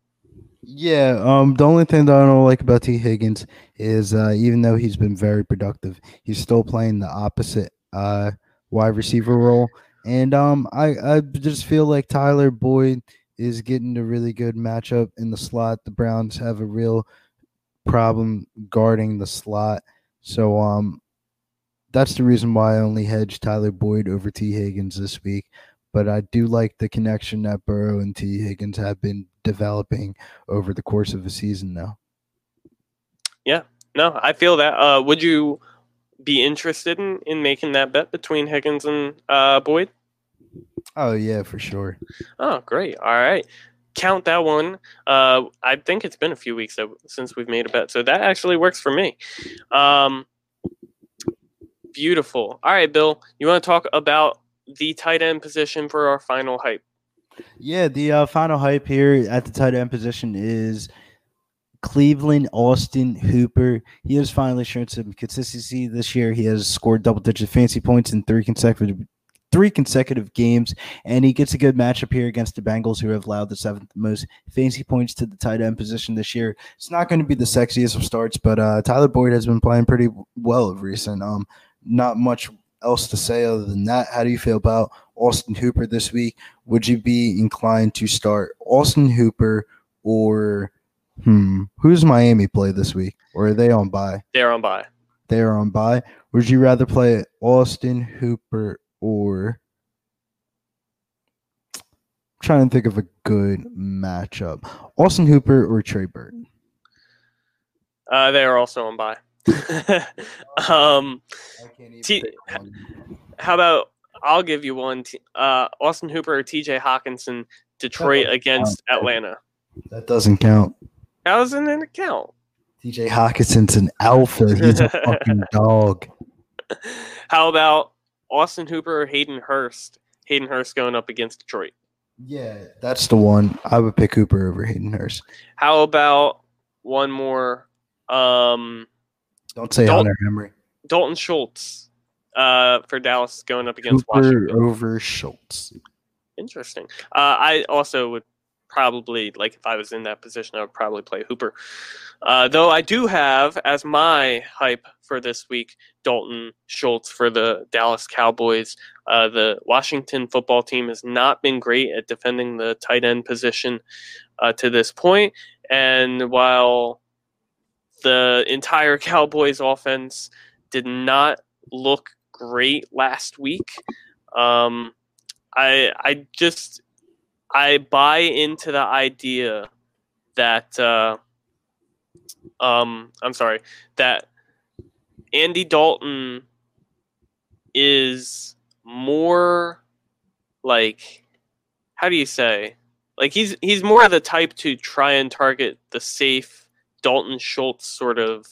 Yeah, um, the only thing that I don't like about Tee Higgins is uh, even though he's been very productive, he's still playing the opposite uh, wide receiver role, and um, I I just feel like Tyler Boyd is getting a really good matchup in the slot. The Browns have a real problem guarding the slot, so um, that's the reason why I only hedge Tyler Boyd over Tee Higgins this week but I do like the connection that Burrow and Tee Higgins have been developing over the course of a season now. Yeah, no, I feel that. Uh, would you be interested in, in making that bet between Higgins and uh, Boyd? Oh yeah, for sure. Oh, great. All right. Count that one. Uh, I think it's been a few weeks since we've made a bet, so that actually works for me. Um, beautiful. All right, Bill, you want to talk about the tight end position for our final hype? Yeah, the uh, final hype here at the tight end position is Cleveland Austin Hooper. He has finally shown some consistency this year. He has scored double digit fancy points in three consecutive three consecutive games, and he gets a good matchup here against the Bengals, who have allowed the seventh most fancy points to the tight end position this year. It's not going to be the sexiest of starts, but uh, Tyler Boyd has been playing pretty well of recent. Um, not much else to say other than that. How do you feel about Austin Hooper this week? Would you be inclined to start Austin Hooper or hmm, who's Miami play this week? Or are they on bye? They're on bye. They're on bye. Would you rather play Austin Hooper or I'm trying to think of a good matchup. Austin Hooper or Trey Burton? Uh, they are also on bye. um, T- how about I'll give you one. Uh, Austin Hooper or T.J. Hockenson, Detroit against Atlanta. That doesn't count. How doesn't it count? T.J. Hockenson's an alpha. He's a fucking dog. How about Austin Hooper or Hayden Hurst? Hayden Hurst going up against Detroit. Yeah, that's the one. I would pick Hooper over Hayden Hurst. How about one more? Um, don't say Dalton, Hunter Henry. Dalton Schultz uh, for Dallas going up against Cooper Washington. over Schultz. Interesting. Uh, I also would probably like if I was in that position, I would probably play Hooper. Uh, though I do have as my hype for this week Dalton Schultz for the Dallas Cowboys. Uh, the Washington football team has not been great at defending the tight end position uh, to this point, and while the entire Cowboys offense did not look great last week. Um, I I just I buy into the idea that uh, um, I'm sorry that Andy Dalton is more like how do you say like he's he's more of the type to try and target the safe Dalton Schultz sort of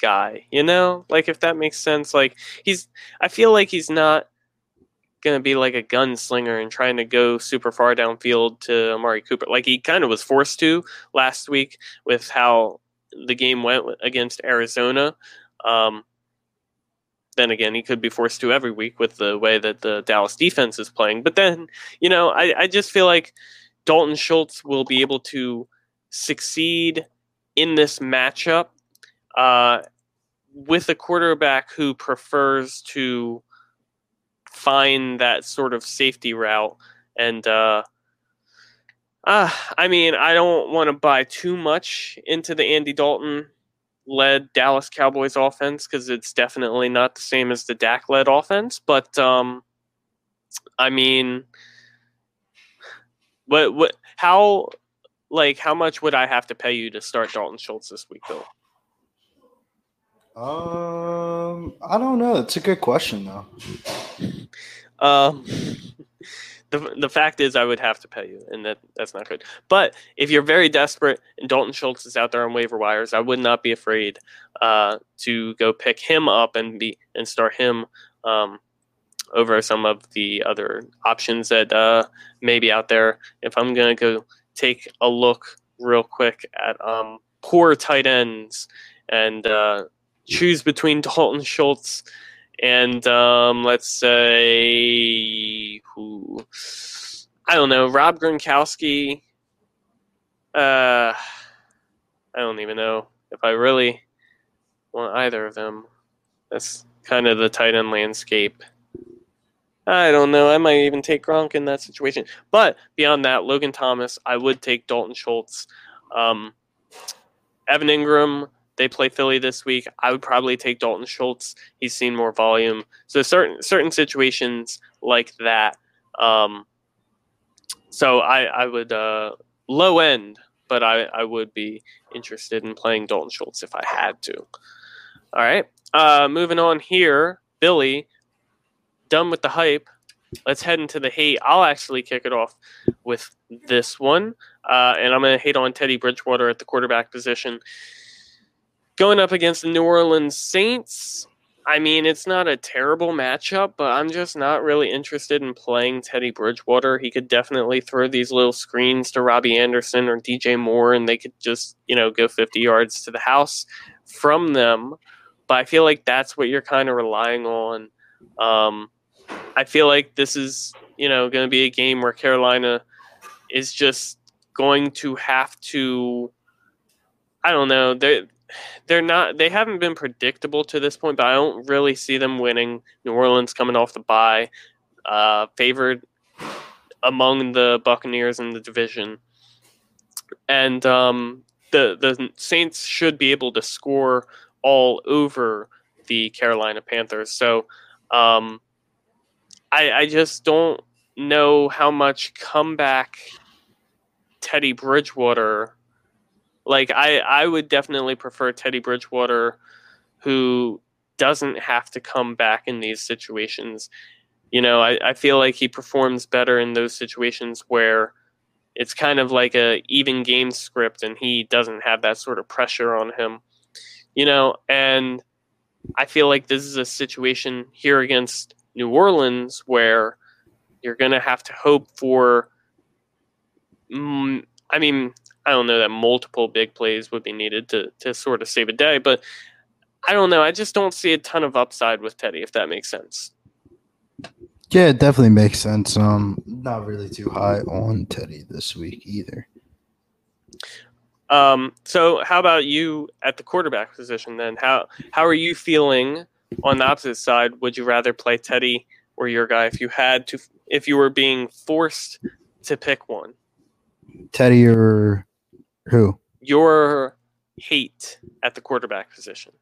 guy, you know? Like if that makes sense. Like he's I feel like he's not gonna be like a gunslinger and trying to go super far downfield to Amari Cooper. Like he kind of was forced to last week with how the game went against Arizona. Um, then again, he could be forced to every week with the way that the Dallas defense is playing. But then, you know, I, I just feel like Dalton Schultz will be able to succeed in this matchup uh, with a quarterback who prefers to find that sort of safety route. And uh, uh, I mean, I don't want to buy too much into the Andy Dalton led Dallas Cowboys offense because it's definitely not the same as the Dak led offense. But um, I mean, what what how like how much would I have to pay you to start Dalton Schultz this week, Bill? Um, I don't know. It's a good question though. Um, the the fact is, I would have to pay you, and that that's not good. But if you're very desperate and Dalton Schultz is out there on waiver wires, I would not be afraid uh, to go pick him up and be and start him um, over some of the other options that uh, may be out there. If I'm gonna go take a look real quick at um, core tight ends and uh, choose between Dalton Schultz and um, let's say who I don't know Rob Gronkowski. Uh, I don't even know if I really want either of them. That's kind of the tight end landscape. I don't know. I might even take Gronk in that situation. But beyond that, Logan Thomas, I would take Dalton Schultz. Um, Evan Engram, they play Philly this week. I would probably take Dalton Schultz. He's seen more volume. So certain certain situations like that. Um, so I, I would uh, low end, but I, I would be interested in playing Dalton Schultz if I had to. All right. Uh, moving on here, Billy done with the hype. Let's head into the hate. I'll actually kick it off with this one. Uh, and I'm going to hate on Teddy Bridgewater at the quarterback position. Going up against the New Orleans Saints, I mean, it's not a terrible matchup, but I'm just not really interested in playing Teddy Bridgewater. He could definitely throw these little screens to Robbie Anderson or DJ Moore, and they could just, you know, go 50 yards to the house from them. But I feel like that's what you're kind of relying on. Um, I feel like this is, you know, going to be a game where Carolina is just going to have to. I don't know. They're they're not. They haven't been predictable to this point, but I don't really see them winning. New Orleans coming off the bye, uh, favored among the Buccaneers in the division, and um, the the Saints should be able to score all over the Carolina Panthers. So. Um, I, I just don't know how much comeback Teddy Bridgewater like I I would definitely prefer Teddy Bridgewater who doesn't have to come back in these situations. You know, I, I feel like he performs better in those situations where it's kind of like a even game script and he doesn't have that sort of pressure on him. You know, and I feel like this is a situation here against New Orleans, where you're going to have to hope for. Mm, I mean, I don't know that multiple big plays would be needed to to sort of save a day, but I don't know. I just don't see a ton of upside with Teddy, if that makes sense. Yeah, it definitely makes sense. Um, not really too high on Teddy this week either. Um, so how about you at the quarterback position then? How how are you feeling on the opposite side, would you rather play Teddy or your guy if you had to if you were being forced to pick one? Teddy or who? Your hate at the quarterback position.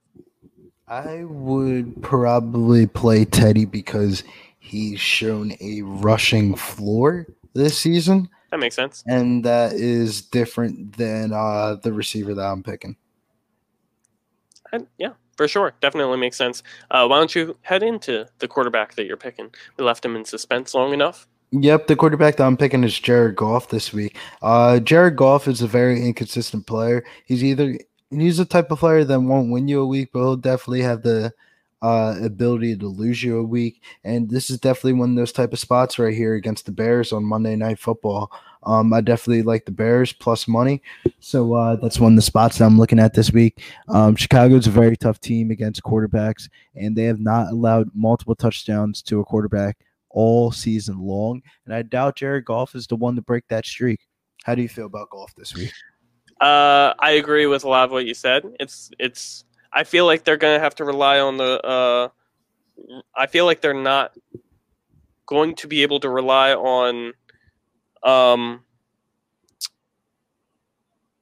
I would probably play Teddy because he's shown a rushing floor this season. That makes sense. And that is different than uh, the receiver that I'm picking. Yeah, for sure. Definitely makes sense. Uh, why don't you head into the quarterback that you're picking? We left him in suspense long enough. Yep, the quarterback that I'm picking is Jared Goff this week. Uh, Jared Goff is a very inconsistent player. He's either he's the type of player that won't win you a week, but he'll definitely have the uh, ability to lose you a week. And this is definitely one of those type of spots right here against the Bears on Monday Night Football. Um, I definitely like the Bears plus money. So uh, that's one of the spots that I'm looking at this week. Um, Chicago's a very tough team against quarterbacks, and they have not allowed multiple touchdowns to a quarterback all season long. And I doubt Jared Goff is the one to break that streak. How do you feel about Goff this week? Uh, I agree with a lot of what you said. It's it's. I feel like they're going to have to rely on the. Uh, I feel like they're not going to be able to rely on um,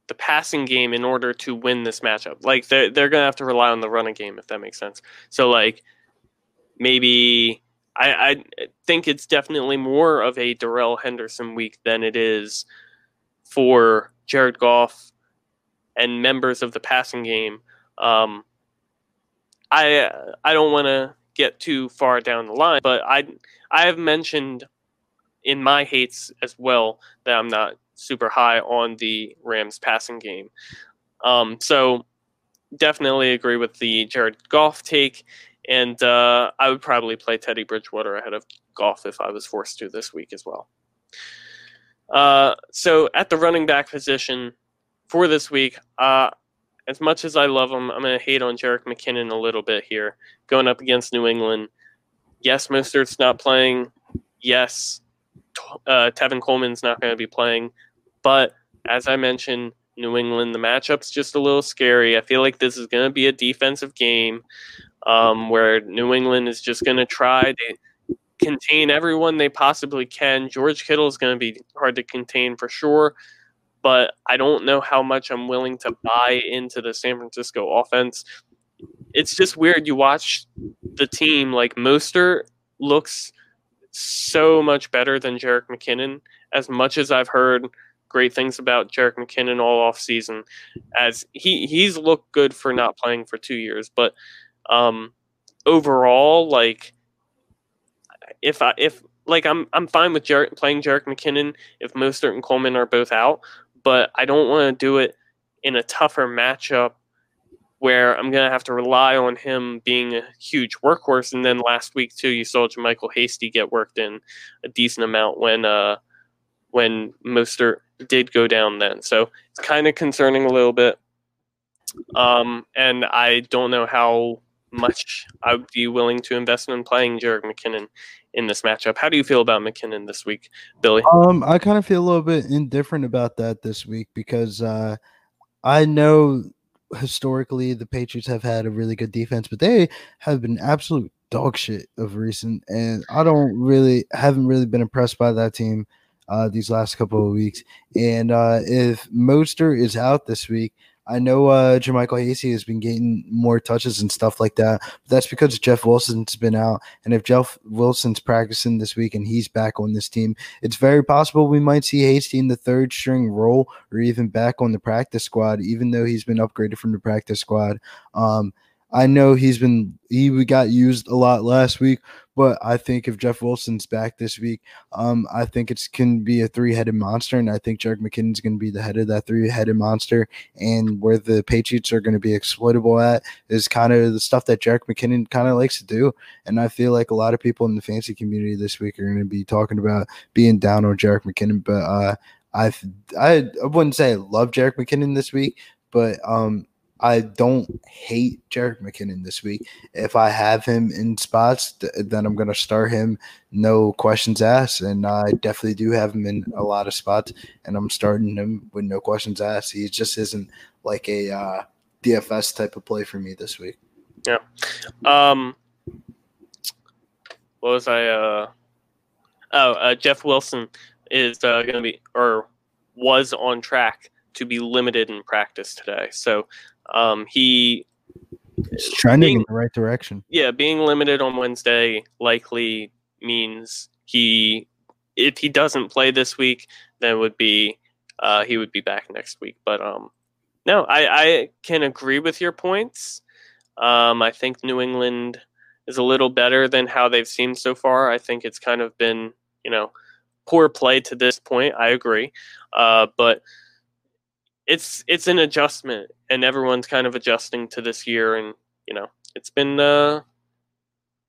the passing game in order to win this matchup. Like they're they're gonna have to rely on the running game if that makes sense. So like maybe I, I think it's definitely more of a Darrell Henderson week than it is for Jared Goff and members of the passing game. Um, I I don't want to get too far down the line, but I I have mentioned in my hates as well that I'm not super high on the Rams passing game. Um, so definitely agree with the Jared Goff take, and uh, I would probably play Teddy Bridgewater ahead of Goff if I was forced to this week as well. Uh, so at the running back position for this week, uh, as much as I love him, I'm going to hate on Jerick McKinnon a little bit here. Going up against New England. Yes, Mostert's not playing. Yes, uh, Tevin Coleman's not going to be playing. But as I mentioned, New England, the matchup's just a little scary. I feel like this is going to be a defensive game um, where New England is just going to try to contain everyone they possibly can. George Kittle is going to be hard to contain for sure but I don't know how much I'm willing to buy into the San Francisco offense. It's just weird. You watch the team, like Mostert looks so much better than Jerick McKinnon. As much as I've heard great things about Jerick McKinnon all off season, as he he's looked good for not playing for two years, but um, overall, like if I if like I'm I'm fine with Jer- playing Jerick McKinnon if Mostert and Coleman are both out, but I don't want to do it in a tougher matchup where I'm going to have to rely on him being a huge workhorse. And then last week too, you saw JaMycal Hasty get worked in a decent amount when uh, when Mostert did go down then. So it's kind of concerning a little bit. Um, and I don't know how much I would be willing to invest in playing Jerick McKinnon in this matchup. How do you feel about McKinnon this week, Billy? Um, I kind of feel a little bit indifferent about that this week because uh, I know historically the Patriots have had a really good defense, but they have been absolute dog shit of recent, and I don't really haven't really been impressed by that team uh, these last couple of weeks. And uh, if Mostert is out this week, I know uh, JaMycal Hasty has been getting more touches and stuff like that. But that's because Jeff Wilson's been out. And if Jeff Wilson's practicing this week and he's back on this team, it's very possible we might see Hasty in the third string role or even back on the practice squad, even though he's been upgraded from the practice squad. Um, I know he's been he got used a lot last week, but I think if Jeff Wilson's back this week, um, I think it's can be a three headed monster, and I think Jerick McKinnon's going to be the head of that three headed monster. And where the Patriots are going to be exploitable at is kind of the stuff that Jerick McKinnon kind of likes to do. And I feel like a lot of people in the fantasy community this week are going to be talking about being down on Jerick McKinnon, but uh, I I wouldn't say I love Jerick McKinnon this week, but um, I don't hate Jerick McKinnon this week. If I have him in spots, th- then I'm going to start him, no questions asked. And I definitely do have him in a lot of spots, and I'm starting him with no questions asked. He just isn't like a uh, DFS type of play for me this week. Yeah. Um. What was I? Uh. Oh, uh, Jeff Wilson is uh, going to be or was on track to be limited in practice today. So um, he is trending being, in the right direction. Yeah, being limited on Wednesday likely means he, if he doesn't play this week, then would be uh, he would be back next week. But um, no, I, I can agree with your points. Um, I think New England is a little better than how they've seemed so far. I think it's kind of been you know poor play to this point. I agree, uh, but it's it's an adjustment and everyone's kind of adjusting to this year and you know it's been uh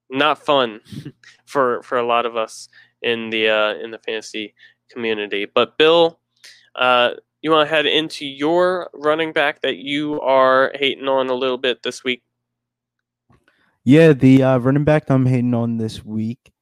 not fun for for a lot of us in the uh in the fantasy community. But bill uh you want to head into your running back that you are hating on a little bit this week? Yeah the uh running back i'm hating on this week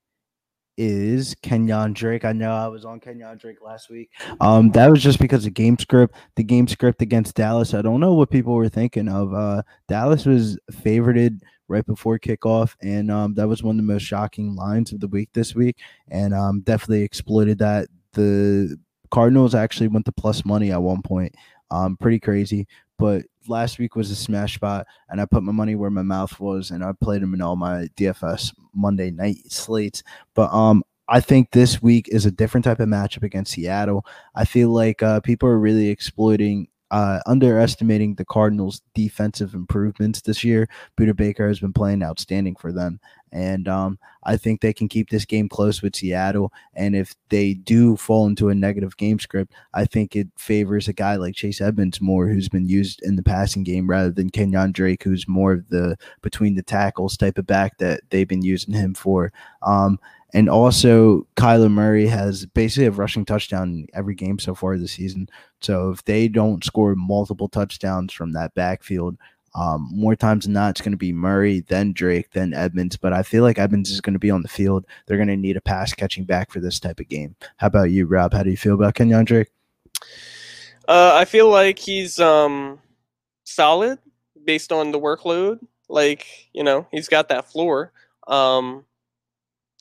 is Kenyon Drake. I know I was on Kenyon Drake last week. Um, that was just because of game script. The game script against Dallas. I don't know what people were thinking of. Uh, Dallas was favorited right before kickoff, and um, that was one of the most shocking lines of the week this week, and um, definitely exploited that. The Cardinals actually went to plus money at one point. Um, pretty crazy. But last week was a smash spot, and I put my money where my mouth was, and I played them in all my DFS Monday night slates. But um, I think this week is a different type of matchup against Seattle. I feel like uh, people are really exploiting uh, underestimating the Cardinals' defensive improvements this year. Budda Baker has been playing outstanding for them, and um, I think they can keep this game close with Seattle. And if they do fall into a negative game script, I think it favors a guy like Chase Edmonds more, who's been used in the passing game, rather than Kenyon Drake, who's more of the between the tackles type of back that they've been using him for. Um, And also, Kyler Murray has basically a rushing touchdown every game so far this season. So if they don't score multiple touchdowns from that backfield, um, more times than not, it's going to be Murray, then Drake, then Edmonds. But I feel like Edmonds is going to be on the field. They're going to need a pass catching back for this type of game. How about you, Rob? How do you feel about Kenyon Drake? Uh, I feel like he's um, solid based on the workload. Like you know, he's got that floor. Um,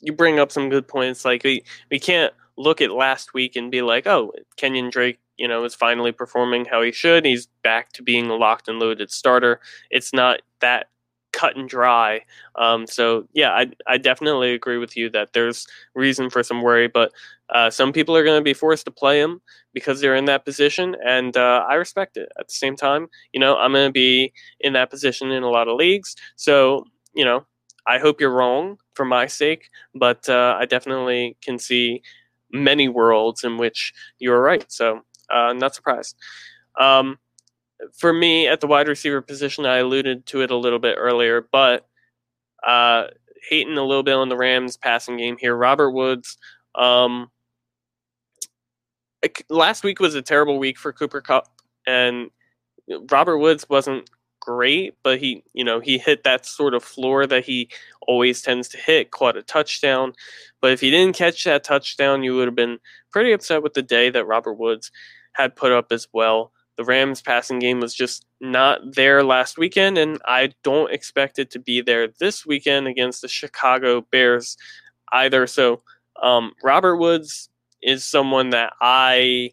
you bring up some good points. Like we we can't look at last week and be like, oh, Kenyon Drake, you know, is finally performing how he should. He's back to being a locked and loaded starter. It's not that cut and dry. Um, so yeah, I I definitely agree with you that there's reason for some worry, but uh, some people are going to be forced to play him because they're in that position, and uh, I respect it. At the same time, you know, I'm going to be in that position in a lot of leagues, so you know, I hope you're wrong for my sake, but uh, I definitely can see many worlds in which you're right. So, uh, not surprised. Um, for me, at the wide receiver position, I alluded to it a little bit earlier, but uh, hating a little bit on the Rams passing game here. Robert Woods. Um, last week was a terrible week for Cooper Kupp, and Robert Woods wasn't great, but he, you know, he hit that sort of floor that he always tends to hit, caught a touchdown. But if he didn't catch that touchdown, you would have been pretty upset with the day that Robert Woods had put up as well. The Rams passing game was just not there last weekend, and I don't expect it to be there this weekend against the Chicago Bears either. So, um, Robert Woods is someone that I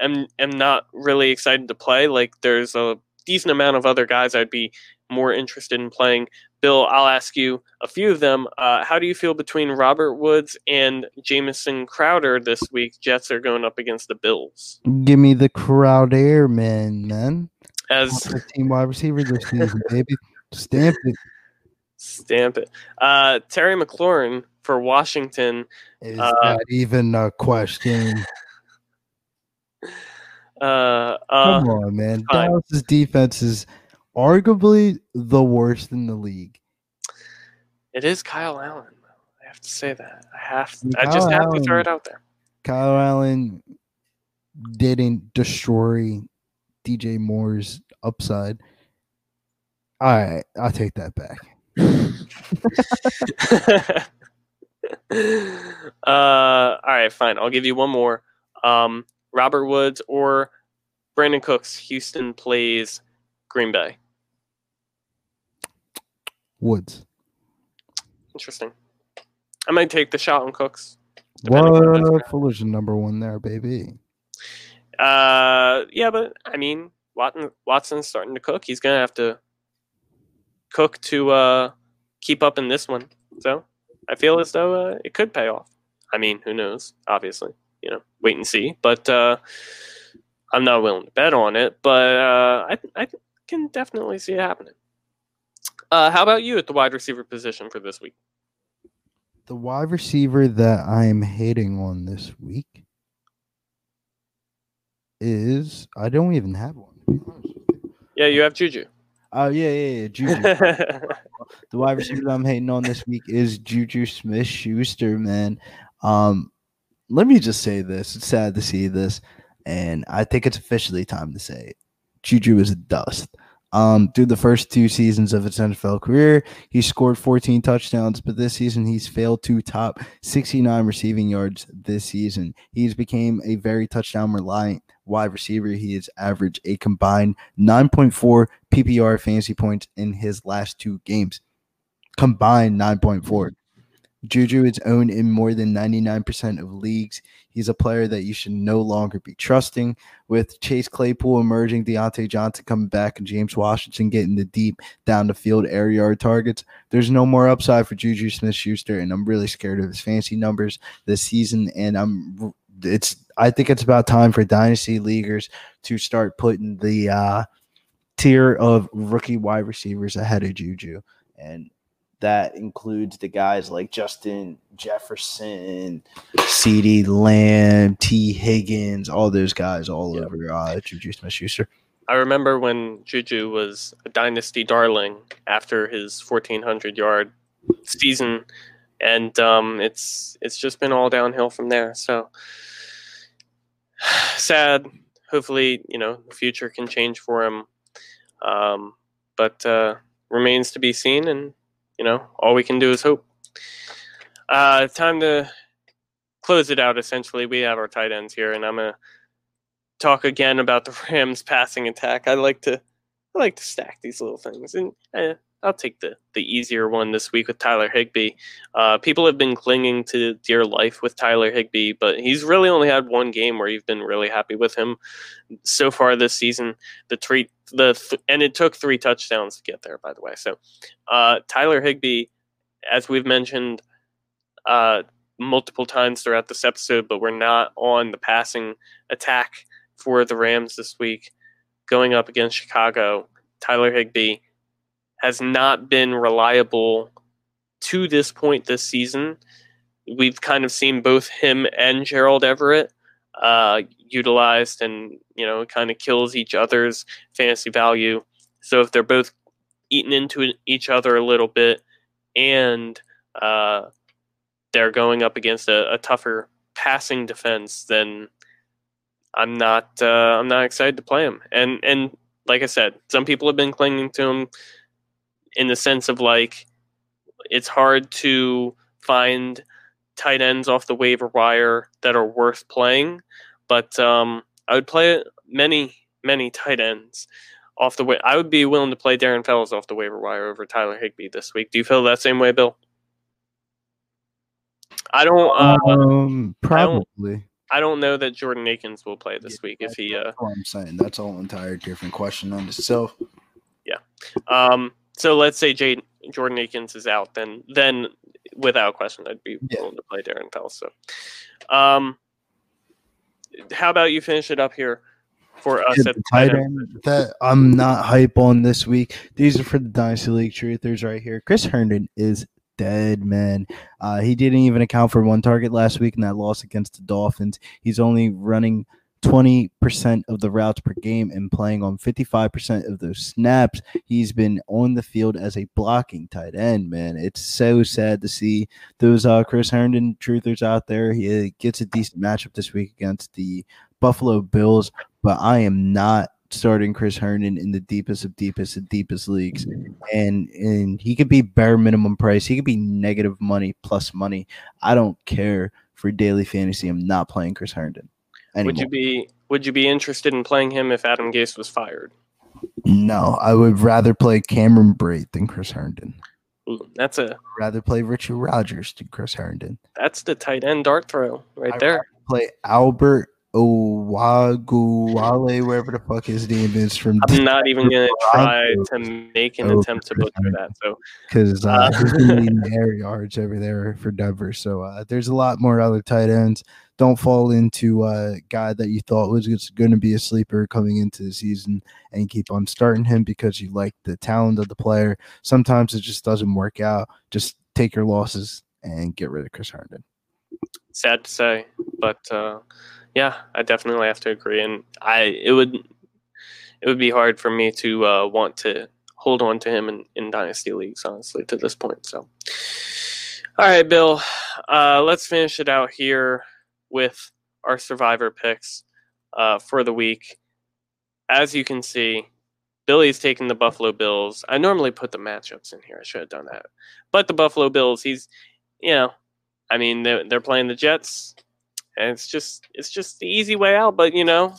am am not really excited to play. Like, there's a decent amount of other guys I'd be more interested in playing. Bill, I'll ask you a few of them. Uh, how do you feel between Robert Woods and Jamison Crowder this week? Jets are going up against the Bills. Give me the Crowder, man, man. As team wide receiver this season, baby. Stamp it. Stamp it. Uh, Terry McLaurin for Washington. Is uh, not even a question. Uh, uh, Come on, man. Fine. Dallas's defense is arguably the worst in the league. It is Kyle Allen. I have to say that. I have. To, I just have Allen, to throw it out there. Kyle Allen didn't destroy DJ Moore's upside. All right, I'll take that back. uh, all right, fine. I'll give you one more. Um, Robert Woods or Brandin Cooks. Houston plays Green Bay. Woods. Interesting. I might take the shot on Cooks. What Fullerton number one there, baby. Uh, yeah, but I mean, Watson Watson's starting to cook. He's gonna have to cook to uh keep up in this one. So I feel as though uh, it could pay off. I mean, who knows? Obviously you know, wait and see. But uh, I'm not willing to bet on it. But uh, I, I can definitely see it happening. Uh, how about you at the wide receiver position for this week? The wide receiver that I'm hating on this week is I don't even have one. Yeah, you have Juju. Oh yeah, yeah, yeah, Juju. the wide receiver that I'm hating on this week is Juju Smith Schuster, man. Um, let me just say this. It's sad to see this, and I think it's officially time to say it. Juju is dust. Um, through the first two seasons of his NFL career, he scored 14 touchdowns, but this season he's failed to top 69 receiving yards this season. He's became a very touchdown reliant wide receiver. He has averaged a combined 9.4 PPR fantasy points in his last two games. Combined 9.4. Juju is owned in more than 99% of leagues. He's a player that you should no longer be trusting. With Chase Claypool emerging, Diontae Johnson coming back, and James Washington getting the deep down the field air yard targets, there's no more upside for Juju Smith Schuster. And I'm really scared of his fancy numbers this season. And I'm it's I think it's about time for dynasty leaguers to start putting the uh, tier of rookie wide receivers ahead of Juju. And that includes the guys like Justin Jefferson, CeeDee Lamb, Tee Higgins, all those guys all yep. over uh, Juju Smith Schuster. I remember when Juju was a dynasty darling after his 1,400 yard season and um, it's it's just been all downhill from there. So sad. Hopefully, you know, the future can change for him. Um, but uh, remains to be seen, and you know, all we can do is hope. Uh, time to close it out. Essentially, we have our tight ends here, and I'm gonna talk again about the Rams' passing attack. I like to, I like to stack these little things, and eh, I'll take the the easier one this week with Tyler Higbee. Uh, people have been clinging to dear life with Tyler Higbee, but he's really only had one game where you've been really happy with him so far this season. The three, the th- and it took three touchdowns to get there, by the way. So uh, Tyler Higbee, as we've mentioned uh, multiple times throughout this episode, but we're not on the passing attack for the Rams this week, going up against Chicago. Tyler Higbee has not been reliable to this point this season. We've kind of seen both him and Gerald Everett uh, utilized, and you know, kind of kills each other's fantasy value. So if they're both eating into each other a little bit, and uh, they're going up against a, a, tougher passing defense, then I'm not uh, I'm not excited to play him. And and like I said, some people have been clinging to him in the sense of like it's hard to find tight ends off the waiver wire that are worth playing, but um, I would play many many tight ends off the way. I would be willing to play Darren Fells off the waiver wire over Tyler Higbee this week. Do you feel that same way, Bill? I don't. Uh, um, probably. I don't, I don't, know that Jordan Akins will play this yeah, week if he. Uh, I'm saying that's all entire different question on itself. Yeah. Um, so let's say Jay, Jordan Akins is out, then then without question, I'd be yeah. willing to play Darren Fells. So, um, how about you finish it up here for us at the tight end? That I'm not hype on this week. These are for the Dynasty League truthers right here. Chris Herndon is dead, man. Uh, he didn't even account for one target last week in that loss against the Dolphins. He's only running 20% of the routes per game and playing on 55% of those snaps. He's been on the field as a blocking tight end, man. It's so sad to see those uh, Chris Herndon truthers out there. He uh, gets a decent matchup this week against the Buffalo Bills, but I am not starting Chris Herndon in the deepest of deepest of deepest leagues. And and he could be bare minimum price. He could be negative money plus money. I don't care for daily fantasy. I'm not playing Chris Herndon. Anymore. Would you be Would you be interested in playing him if Adam Gase was fired? No, I would rather play Cameron Brate than Chris Herndon. Ooh, that's a rather play Richard Rodgers than Chris Herndon. That's the tight end dart throw right I'd there. Play Albert Owaguwale, wherever the fuck his name is from. I'm not even gonna try to make an oh, attempt to butcher that. So, because uh, uh, air yards over there for Denver, so uh, there's a lot more other tight ends. Don't fall into a guy that you thought was going to be a sleeper coming into the season and keep on starting him because you like the talent of the player. Sometimes it just doesn't work out. Just take your losses and get rid of Chris Herndon. Sad to say, but. Uh yeah, I definitely have to agree, and I it would it would be hard for me to uh, want to hold on to him in, in dynasty leagues, honestly, to this point. So, all right, Bill, uh, let's finish it out here with our survivor picks uh, for the week. As you can see, Billy's taking the Buffalo Bills. I normally put the matchups in here. I should have done that, but the Buffalo Bills, he's, you know, I mean, they're, they're playing the Jets and it's just it's just the easy way out. But you know,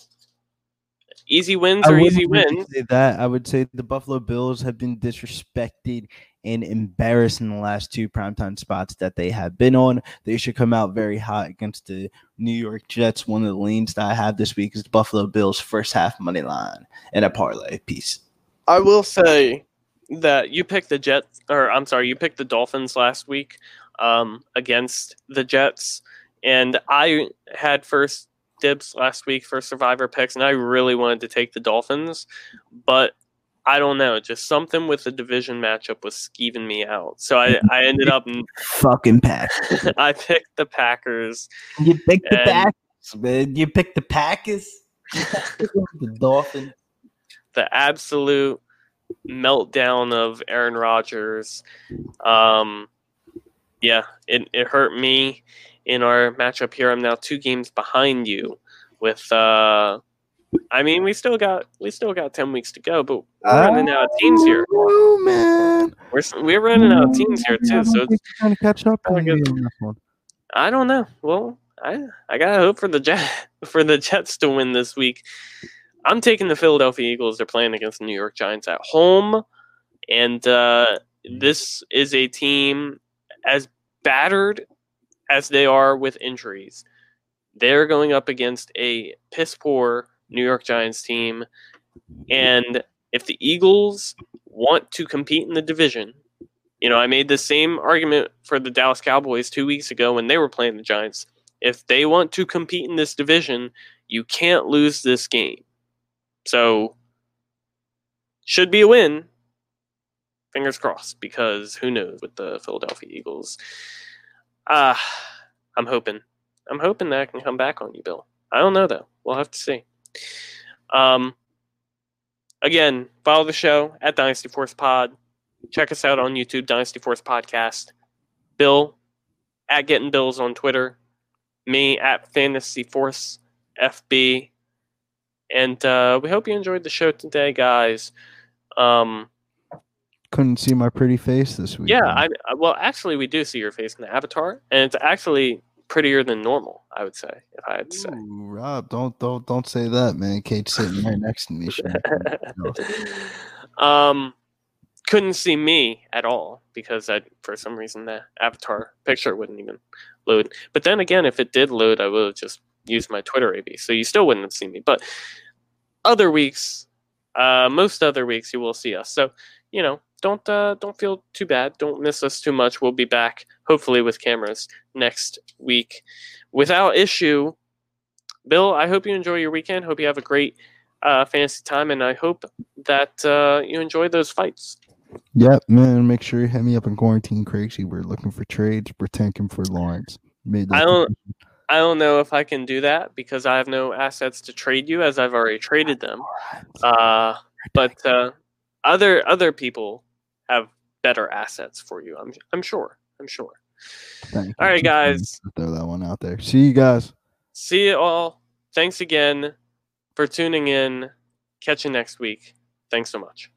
easy wins are easy wins. Say that I would say the Buffalo Bills have been disrespected and embarrassed in the last two primetime spots that they have been on. They should come out very hot against the New York Jets. One of the leans that I have this week is the Buffalo Bills first half money line and a parlay piece. I will say that you picked the Jets, or I'm sorry, you picked the Dolphins last week um, against the Jets. And I had first dibs last week for survivor picks, and I really wanted to take the Dolphins, but I don't know, just something with the division matchup was skeeving me out. So I, I ended up fucking Packers. I picked the Packers. You picked the Packers, man. You picked the Packers. the Dolphins. The absolute meltdown of Aaron Rodgers. Um, yeah, it, it hurt me in our matchup here. I'm now two games behind you with uh I mean we still got we still got ten weeks to go, but we're running out of teams here. Oh man, We're we're running out of teams here too, so it's, trying to catch up on good. on this one. I don't know. Well, I I gotta hope for the Jet for the Jets to win this week. I'm taking the Philadelphia Eagles. They're playing against the New York Giants at home, and uh, this is a team as battered as they are with injuries. They're going up against a piss poor New York Giants team, and if the Eagles want to compete in the division, you know, I made the same argument for the Dallas Cowboys two weeks ago when they were playing the Giants. If they want to compete in this division, you can't lose this game. So, should be a win. Fingers crossed, because who knows with the Philadelphia Eagles. Ah, I'm hoping. I'm hoping that I can come back on you, Bill. I don't know though. We'll have to see. Um, again, follow the show at Dynasty Force Pod. Check us out on YouTube, Dynasty Force Podcast. Bill at Getting Bills on Twitter. Me at Fantasy Force FB. And uh, we hope you enjoyed the show today, guys. Um, Couldn't see my pretty face this week. yeah. I well, actually, we do see your face in the avatar, and it's actually prettier than normal. I would say, if I had to say. Ooh, Rob, don't don't don't say that, man. Kate's sitting right next to me. Um, couldn't see me at all because I, for some reason, the avatar picture wouldn't even load. But then again, if it did load, I would have just used my Twitter AB, so you still wouldn't have seen me. But other weeks, uh, most other weeks, you will see us. So you know, don't uh, don't feel too bad. Don't miss us too much. We'll be back hopefully with cameras next week without issue. Bill, I hope you enjoy your weekend. Hope you have a great uh, fantasy time, and I hope that uh, you enjoy those fights. Yep, man. Make sure you hit me up in quarantine, Crazy. We're looking for trades. We're tanking for Lawrence. I don't- I don't know if I can do that because I have no assets to trade you, as I've already traded them. Uh, but uh, other other people have better assets for you. I'm I'm sure. I'm sure. Thank. All right, guys. Throw that one out there. See you guys. See you all. Thanks again for tuning in. Catch you next week. Thanks so much.